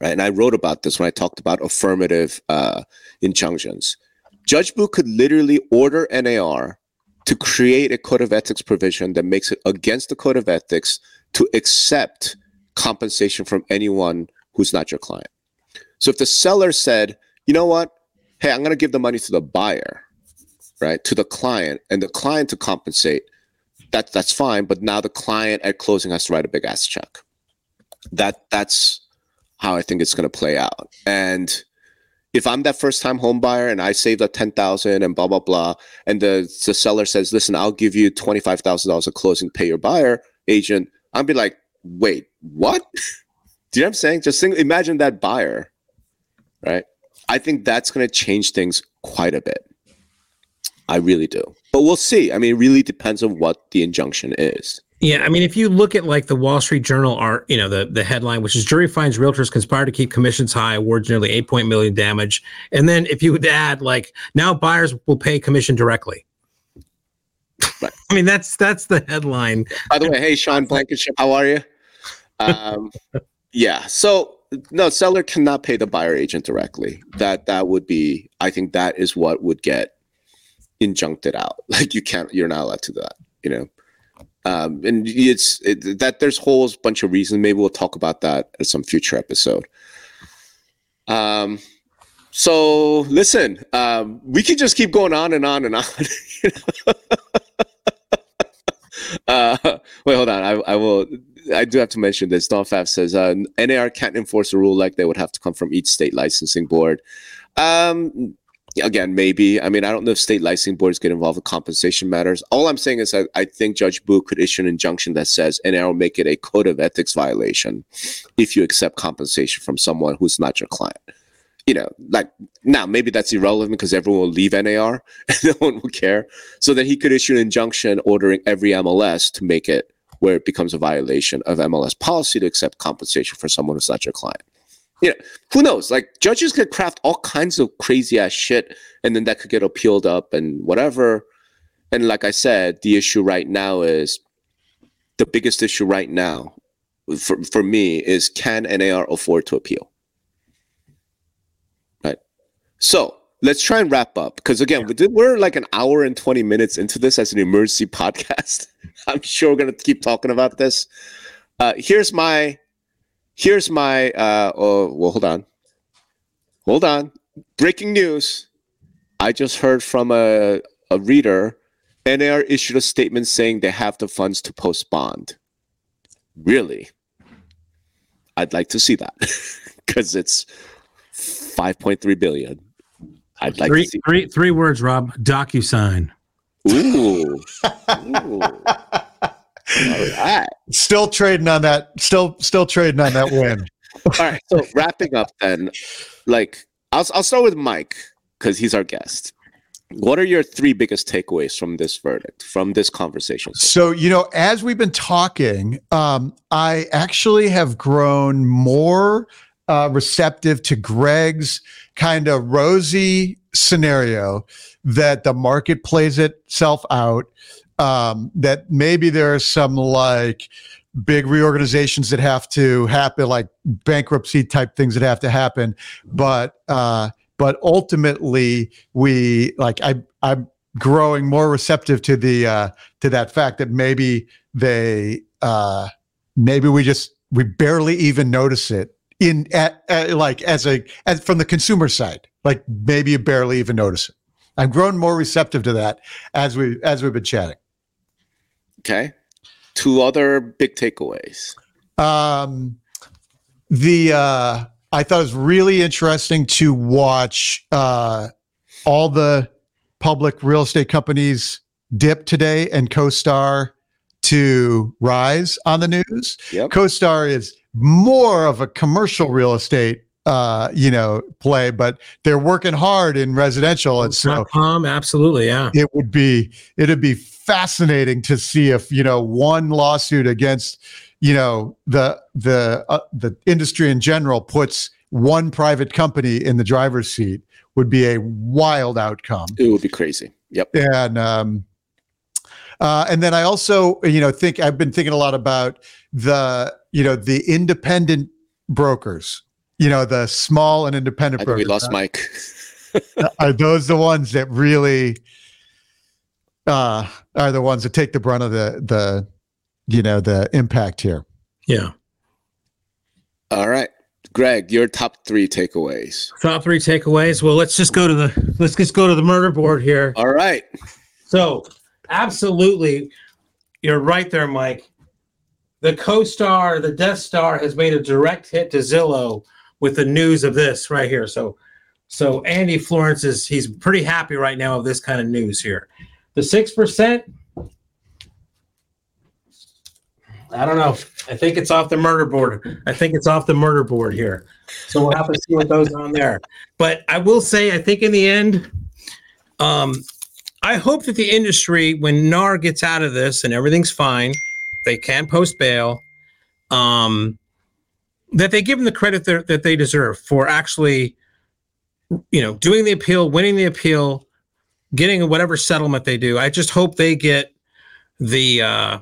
right? And I wrote about this when I talked about affirmative uh, injunctions. Judge Bough could literally order NAR to create a code of ethics provision that makes it against the code of ethics to accept compensation from anyone who's not your client. So if the seller said, you know what, hey, I'm going to give the money to the buyer, right, to the client, and the client to compensate, that that's fine. But now the client at closing has to write a big ass check. That that's how I think it's going to play out. And if I'm that first time home buyer and I saved up 10,000 and blah, blah, blah, and the, the seller says, listen, I'll give you $25,000 at closing, pay your buyer agent, I'll be like, wait, what? Do you know what I'm saying? Just think, imagine that buyer, right? I think that's going to change things quite a bit. I really do. But we'll see. I mean, it really depends on what the injunction is. Yeah, I mean, if you look at like the Wall Street Journal art, you know, the the headline, which is jury finds realtors conspire to keep commissions high, awards nearly eight point million damage, and then if you would add like now buyers will pay commission directly. Right. I mean, that's that's the headline. By the way, hey Sean Blankenship, how are you? Um, yeah. So no, seller cannot pay the buyer agent directly. That that would be. I think that is what would get injuncted out. Like you can't. You're not allowed to do that. You know. Um, and it's it, that there's whole bunch of reasons. Maybe we'll talk about that at some future episode. Um, so listen, um, we can just keep going on and on and on. uh, wait, hold on. I, I will. I do have to mention this. Don Faf says uh, NAR can't enforce a rule like they would have to come from each state licensing board. Um, again, maybe. I mean, I don't know if state licensing boards get involved with compensation matters. All I'm saying is I, I think Judge Bough could issue an injunction that says NAR will make it a code of ethics violation if you accept compensation from someone who's not your client. You know, like now maybe that's irrelevant because everyone will leave NAR and no one will care. So then he could issue an injunction ordering every MLS to make it where it becomes a violation of MLS policy to accept compensation for someone who's not your client you know, who knows? Like judges could craft all kinds of crazy ass shit, and then that could get appealed up and whatever. And like I said, the issue right now is the biggest issue right now for, for me is can NAR afford to appeal? So let's try and wrap up because again, did, we're like an hour and 20 minutes into this as an emergency podcast. I'm sure we're going to keep talking about this. Uh, here's my here's my uh oh well hold on. Hold on. Breaking news. I just heard from a, a reader nar issued a statement saying they have the funds to post bond. Really? I'd like to see that because it's 5.3 billion i'd like three, to see three, three words, Rob. DocuSign. ooh, ooh. all right Still trading on that. Still still trading on that win. All right. So wrapping up then, like I'll I'll start with Mike because he's our guest. What are your three biggest takeaways from this verdict, from this conversation? So, you know, as we've been talking, um, I actually have grown more uh, receptive to Greg's kind of rosy scenario that the market plays itself out. Um, that maybe there are some like big reorganizations that have to happen, like bankruptcy type things that have to happen. But uh, but ultimately, we like I I'm growing more receptive to the uh, to that fact that maybe they uh, maybe we just we barely even notice it in at, at, like as a as from the consumer side like maybe you barely even notice it i've grown more receptive to that as we as we've been chatting Okay. Two other big takeaways. um the uh i thought it was really interesting to watch uh all the public real estate companies dip today and CoStar to rise on the news Yep. CoStar is more of a commercial real estate, uh, you know, play, but they're working hard in residential, and so .com, absolutely, yeah. it would be it'd be fascinating to see if you know one lawsuit against you know the the uh, the industry in general puts one private company in the driver's seat would be a wild outcome It would be crazy. Yep. and um uh and then i also you know think i've been thinking a lot about the you know the independent brokers you know the small and independent I think we brokers lost Mike. are those the ones that really uh are the ones that take the brunt of the the you know the impact here Yeah. All right. Greg, your top three takeaways. Top three takeaways. Well, let's just go to the let's just go to the murder board here. All right. So, absolutely, you're right there, Mike. The CoStar, the Death Star, has made a direct hit to Zillow with the news of this right here. So, so Andy Florance is he's pretty happy right now of this kind of news here. The six percent. I don't know. I think it's off the murder board. I think it's off the murder board here. So we'll have to see what goes on there. But I will say, I think in the end, um, I hope that the industry, when NAR gets out of this and everything's fine, they can post bail, um, that they give them the credit that, they deserve for actually, you know, doing the appeal, winning the appeal, getting whatever settlement they do. I just hope they get the uh,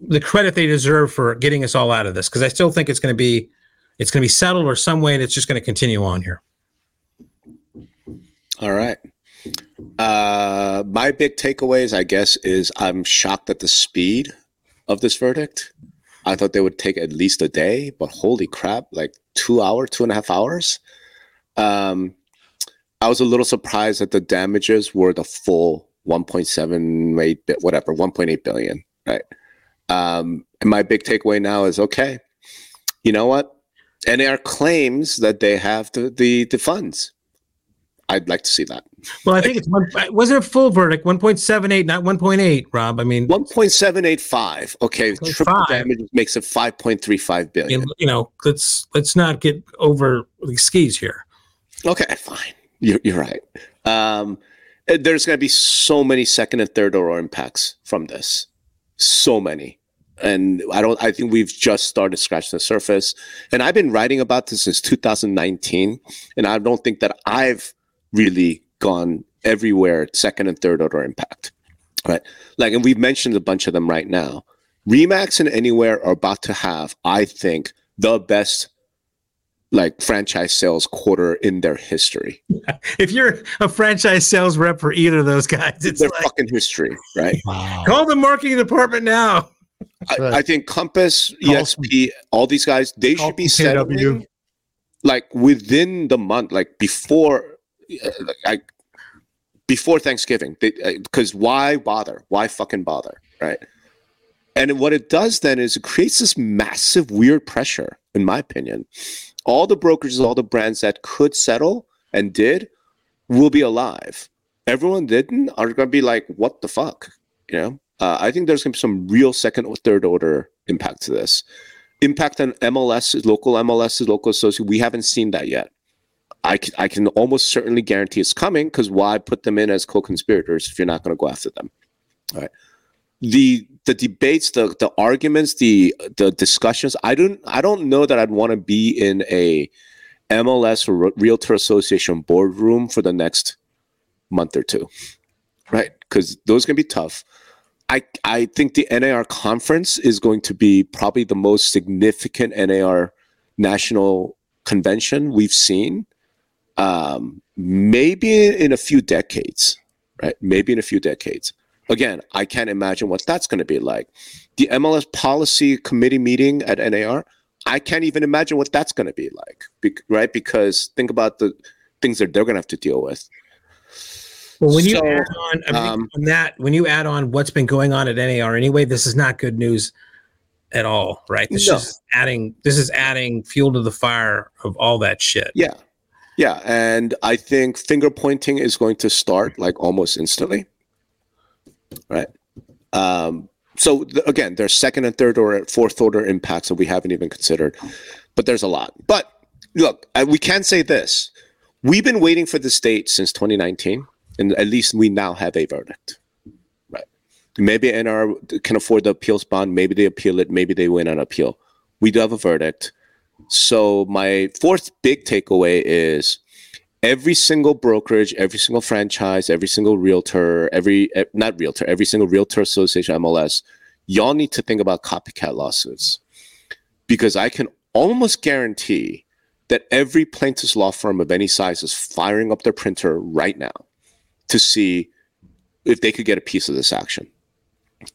the credit they deserve for getting us all out of this because I still think it's going to be it's going to be settled or some way and it's just going to continue on here. All right. Uh, my big takeaways, I guess, is I'm shocked at the speed of this verdict. I thought they would take at least a day, but holy crap, like two hour, two and a half hours. Um, I was a little surprised that the damages were the full 1.78 bit, whatever, 1.8 billion, right? Um, and my big takeaway now is okay, you know what? NAR claims that they have the, the, the funds. I'd like to see that. Well, I think it's one. Wasn't a full verdict? One point seven eight, not one point eight. Rob, I mean, one point seven eight five. Okay, 1.5. triple damage makes it five point three five billion. you know, let's let's not get over the skis here. Okay, fine. You're, you're right. Um, uh, there's going to be so many second and third order impacts from this. So many. And I don't, I think we've just started scratching the surface. And I've been writing about this since 2019. And I don't think that I've really gone everywhere second and third order impact. Right. Like, and we've mentioned a bunch of them right now. Remax and Anywhere are about to have, I think, the best like franchise sales quarter in their history. If you're a franchise sales rep for either of those guys, it's their like fucking history, right? Wow. call the marketing department now. I, Right. I think Compass, Call EXP, all these guys, they should be some KW. settling like within the month, like before, uh, like before Thanksgiving. Because why bother? Why fucking bother, right? And what it does then is it creates this massive weird pressure, in my opinion. All the brokerages, all the brands that could settle and did will be alive. Everyone didn't are going to be like, what the fuck? You know, uh, I think there's going to be some real second or third order impact to this. Impact on MLS, local MLS, local associate. We haven't seen that yet. I can, I can almost certainly guarantee it's coming because why put them in as co-conspirators if you're not going to go after them? All right. The the debates, the the arguments, the the discussions. I don't I don't know that I'd want to be in a MLS or Re- Realtor Association boardroom for the next month or two, right? Because those can be tough. I I think the NAR conference is going to be probably the most significant NAR national convention we've seen, um, maybe in a few decades, right? Maybe in a few decades. Again, I can't imagine what that's going to be like. The MLS policy committee meeting at NAR, I can't even imagine what that's going to be like, be- right? Because think about the things that they're going to have to deal with. Well, when you add on, I mean, um, on that, when you add on what's been going on at NAR anyway, this is not good news at all, right? This No. is adding this is adding fuel to the fire of all that shit. Yeah. Yeah. And I think finger pointing is going to start like almost instantly. Right. Um, so th- again, there's second and third or fourth order impacts that we haven't even considered, but there's a lot. But look, I, we can say this: we've been waiting for this date since 2019, and at least we now have a verdict. Right? Maybe NR can afford the appeals bond. Maybe they appeal it. Maybe they win on appeal. We do have a verdict. So my fourth big takeaway is every single brokerage, every single franchise, every single realtor, every eh, not realtor, every single realtor association MLS, y'all need to think about copycat lawsuits. Because I can almost guarantee that every plaintiff's law firm of any size is firing up their printer right now to see if they could get a piece of this action.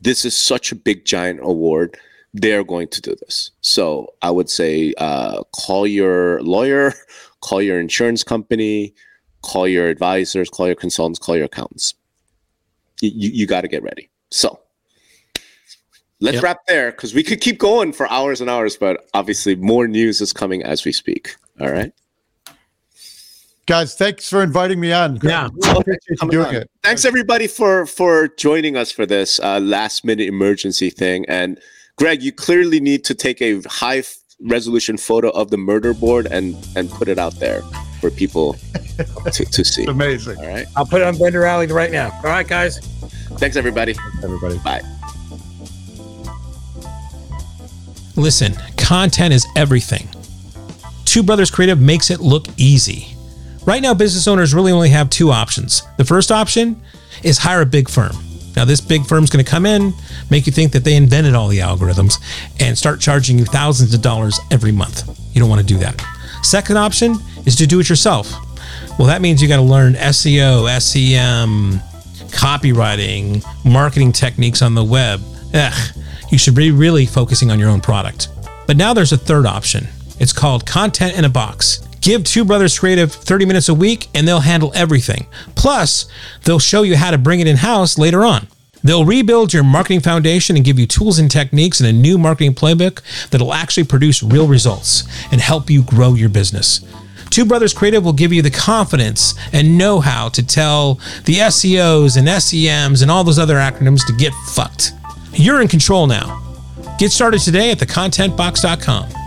This is such a big giant award they're going to do this. So I would say uh, call your lawyer, call your insurance company, call your advisors, call your consultants, call your accountants. You, you, you got to get ready. So let's Yep. wrap there because we could keep going for hours and hours, but obviously more news is coming as we speak. All right. Guys, thanks for inviting me on. Yeah. Really appreciate doing on. it. Thanks everybody for for joining us for this uh, last minute emergency thing. And Greg, you clearly need to take a high f- resolution photo of the murder board and and put it out there for people to, to see. Amazing. All right. I'll put it on Bender Alley right now. All right, guys. Thanks, everybody. Everybody. Bye. Listen, content is everything. Two Brothers Creative makes it look easy. Right now, business owners really only have two options. The first option is hire a big firm. Now, this big firm's going to come in, make you think that they invented all the algorithms, and start charging you thousands of dollars every month. You don't want to do that. Second option is to do it yourself. Well, that means you got to learn SEO, SEM, copywriting, marketing techniques on the web. Ugh, you should be really focusing on your own product. But now there's a third option. It's called Content in a Box. Give Two Brothers Creative 30 minutes a week and they'll handle everything. Plus, they'll show you how to bring it in house later on. They'll rebuild your marketing foundation and give you tools and techniques and a new marketing playbook that'll actually produce real results and help you grow your business. Two Brothers Creative will give you the confidence and know how to tell the SEOs and SEMs and all those other acronyms to get fucked. You're in control now. Get started today at thecontentbox.com.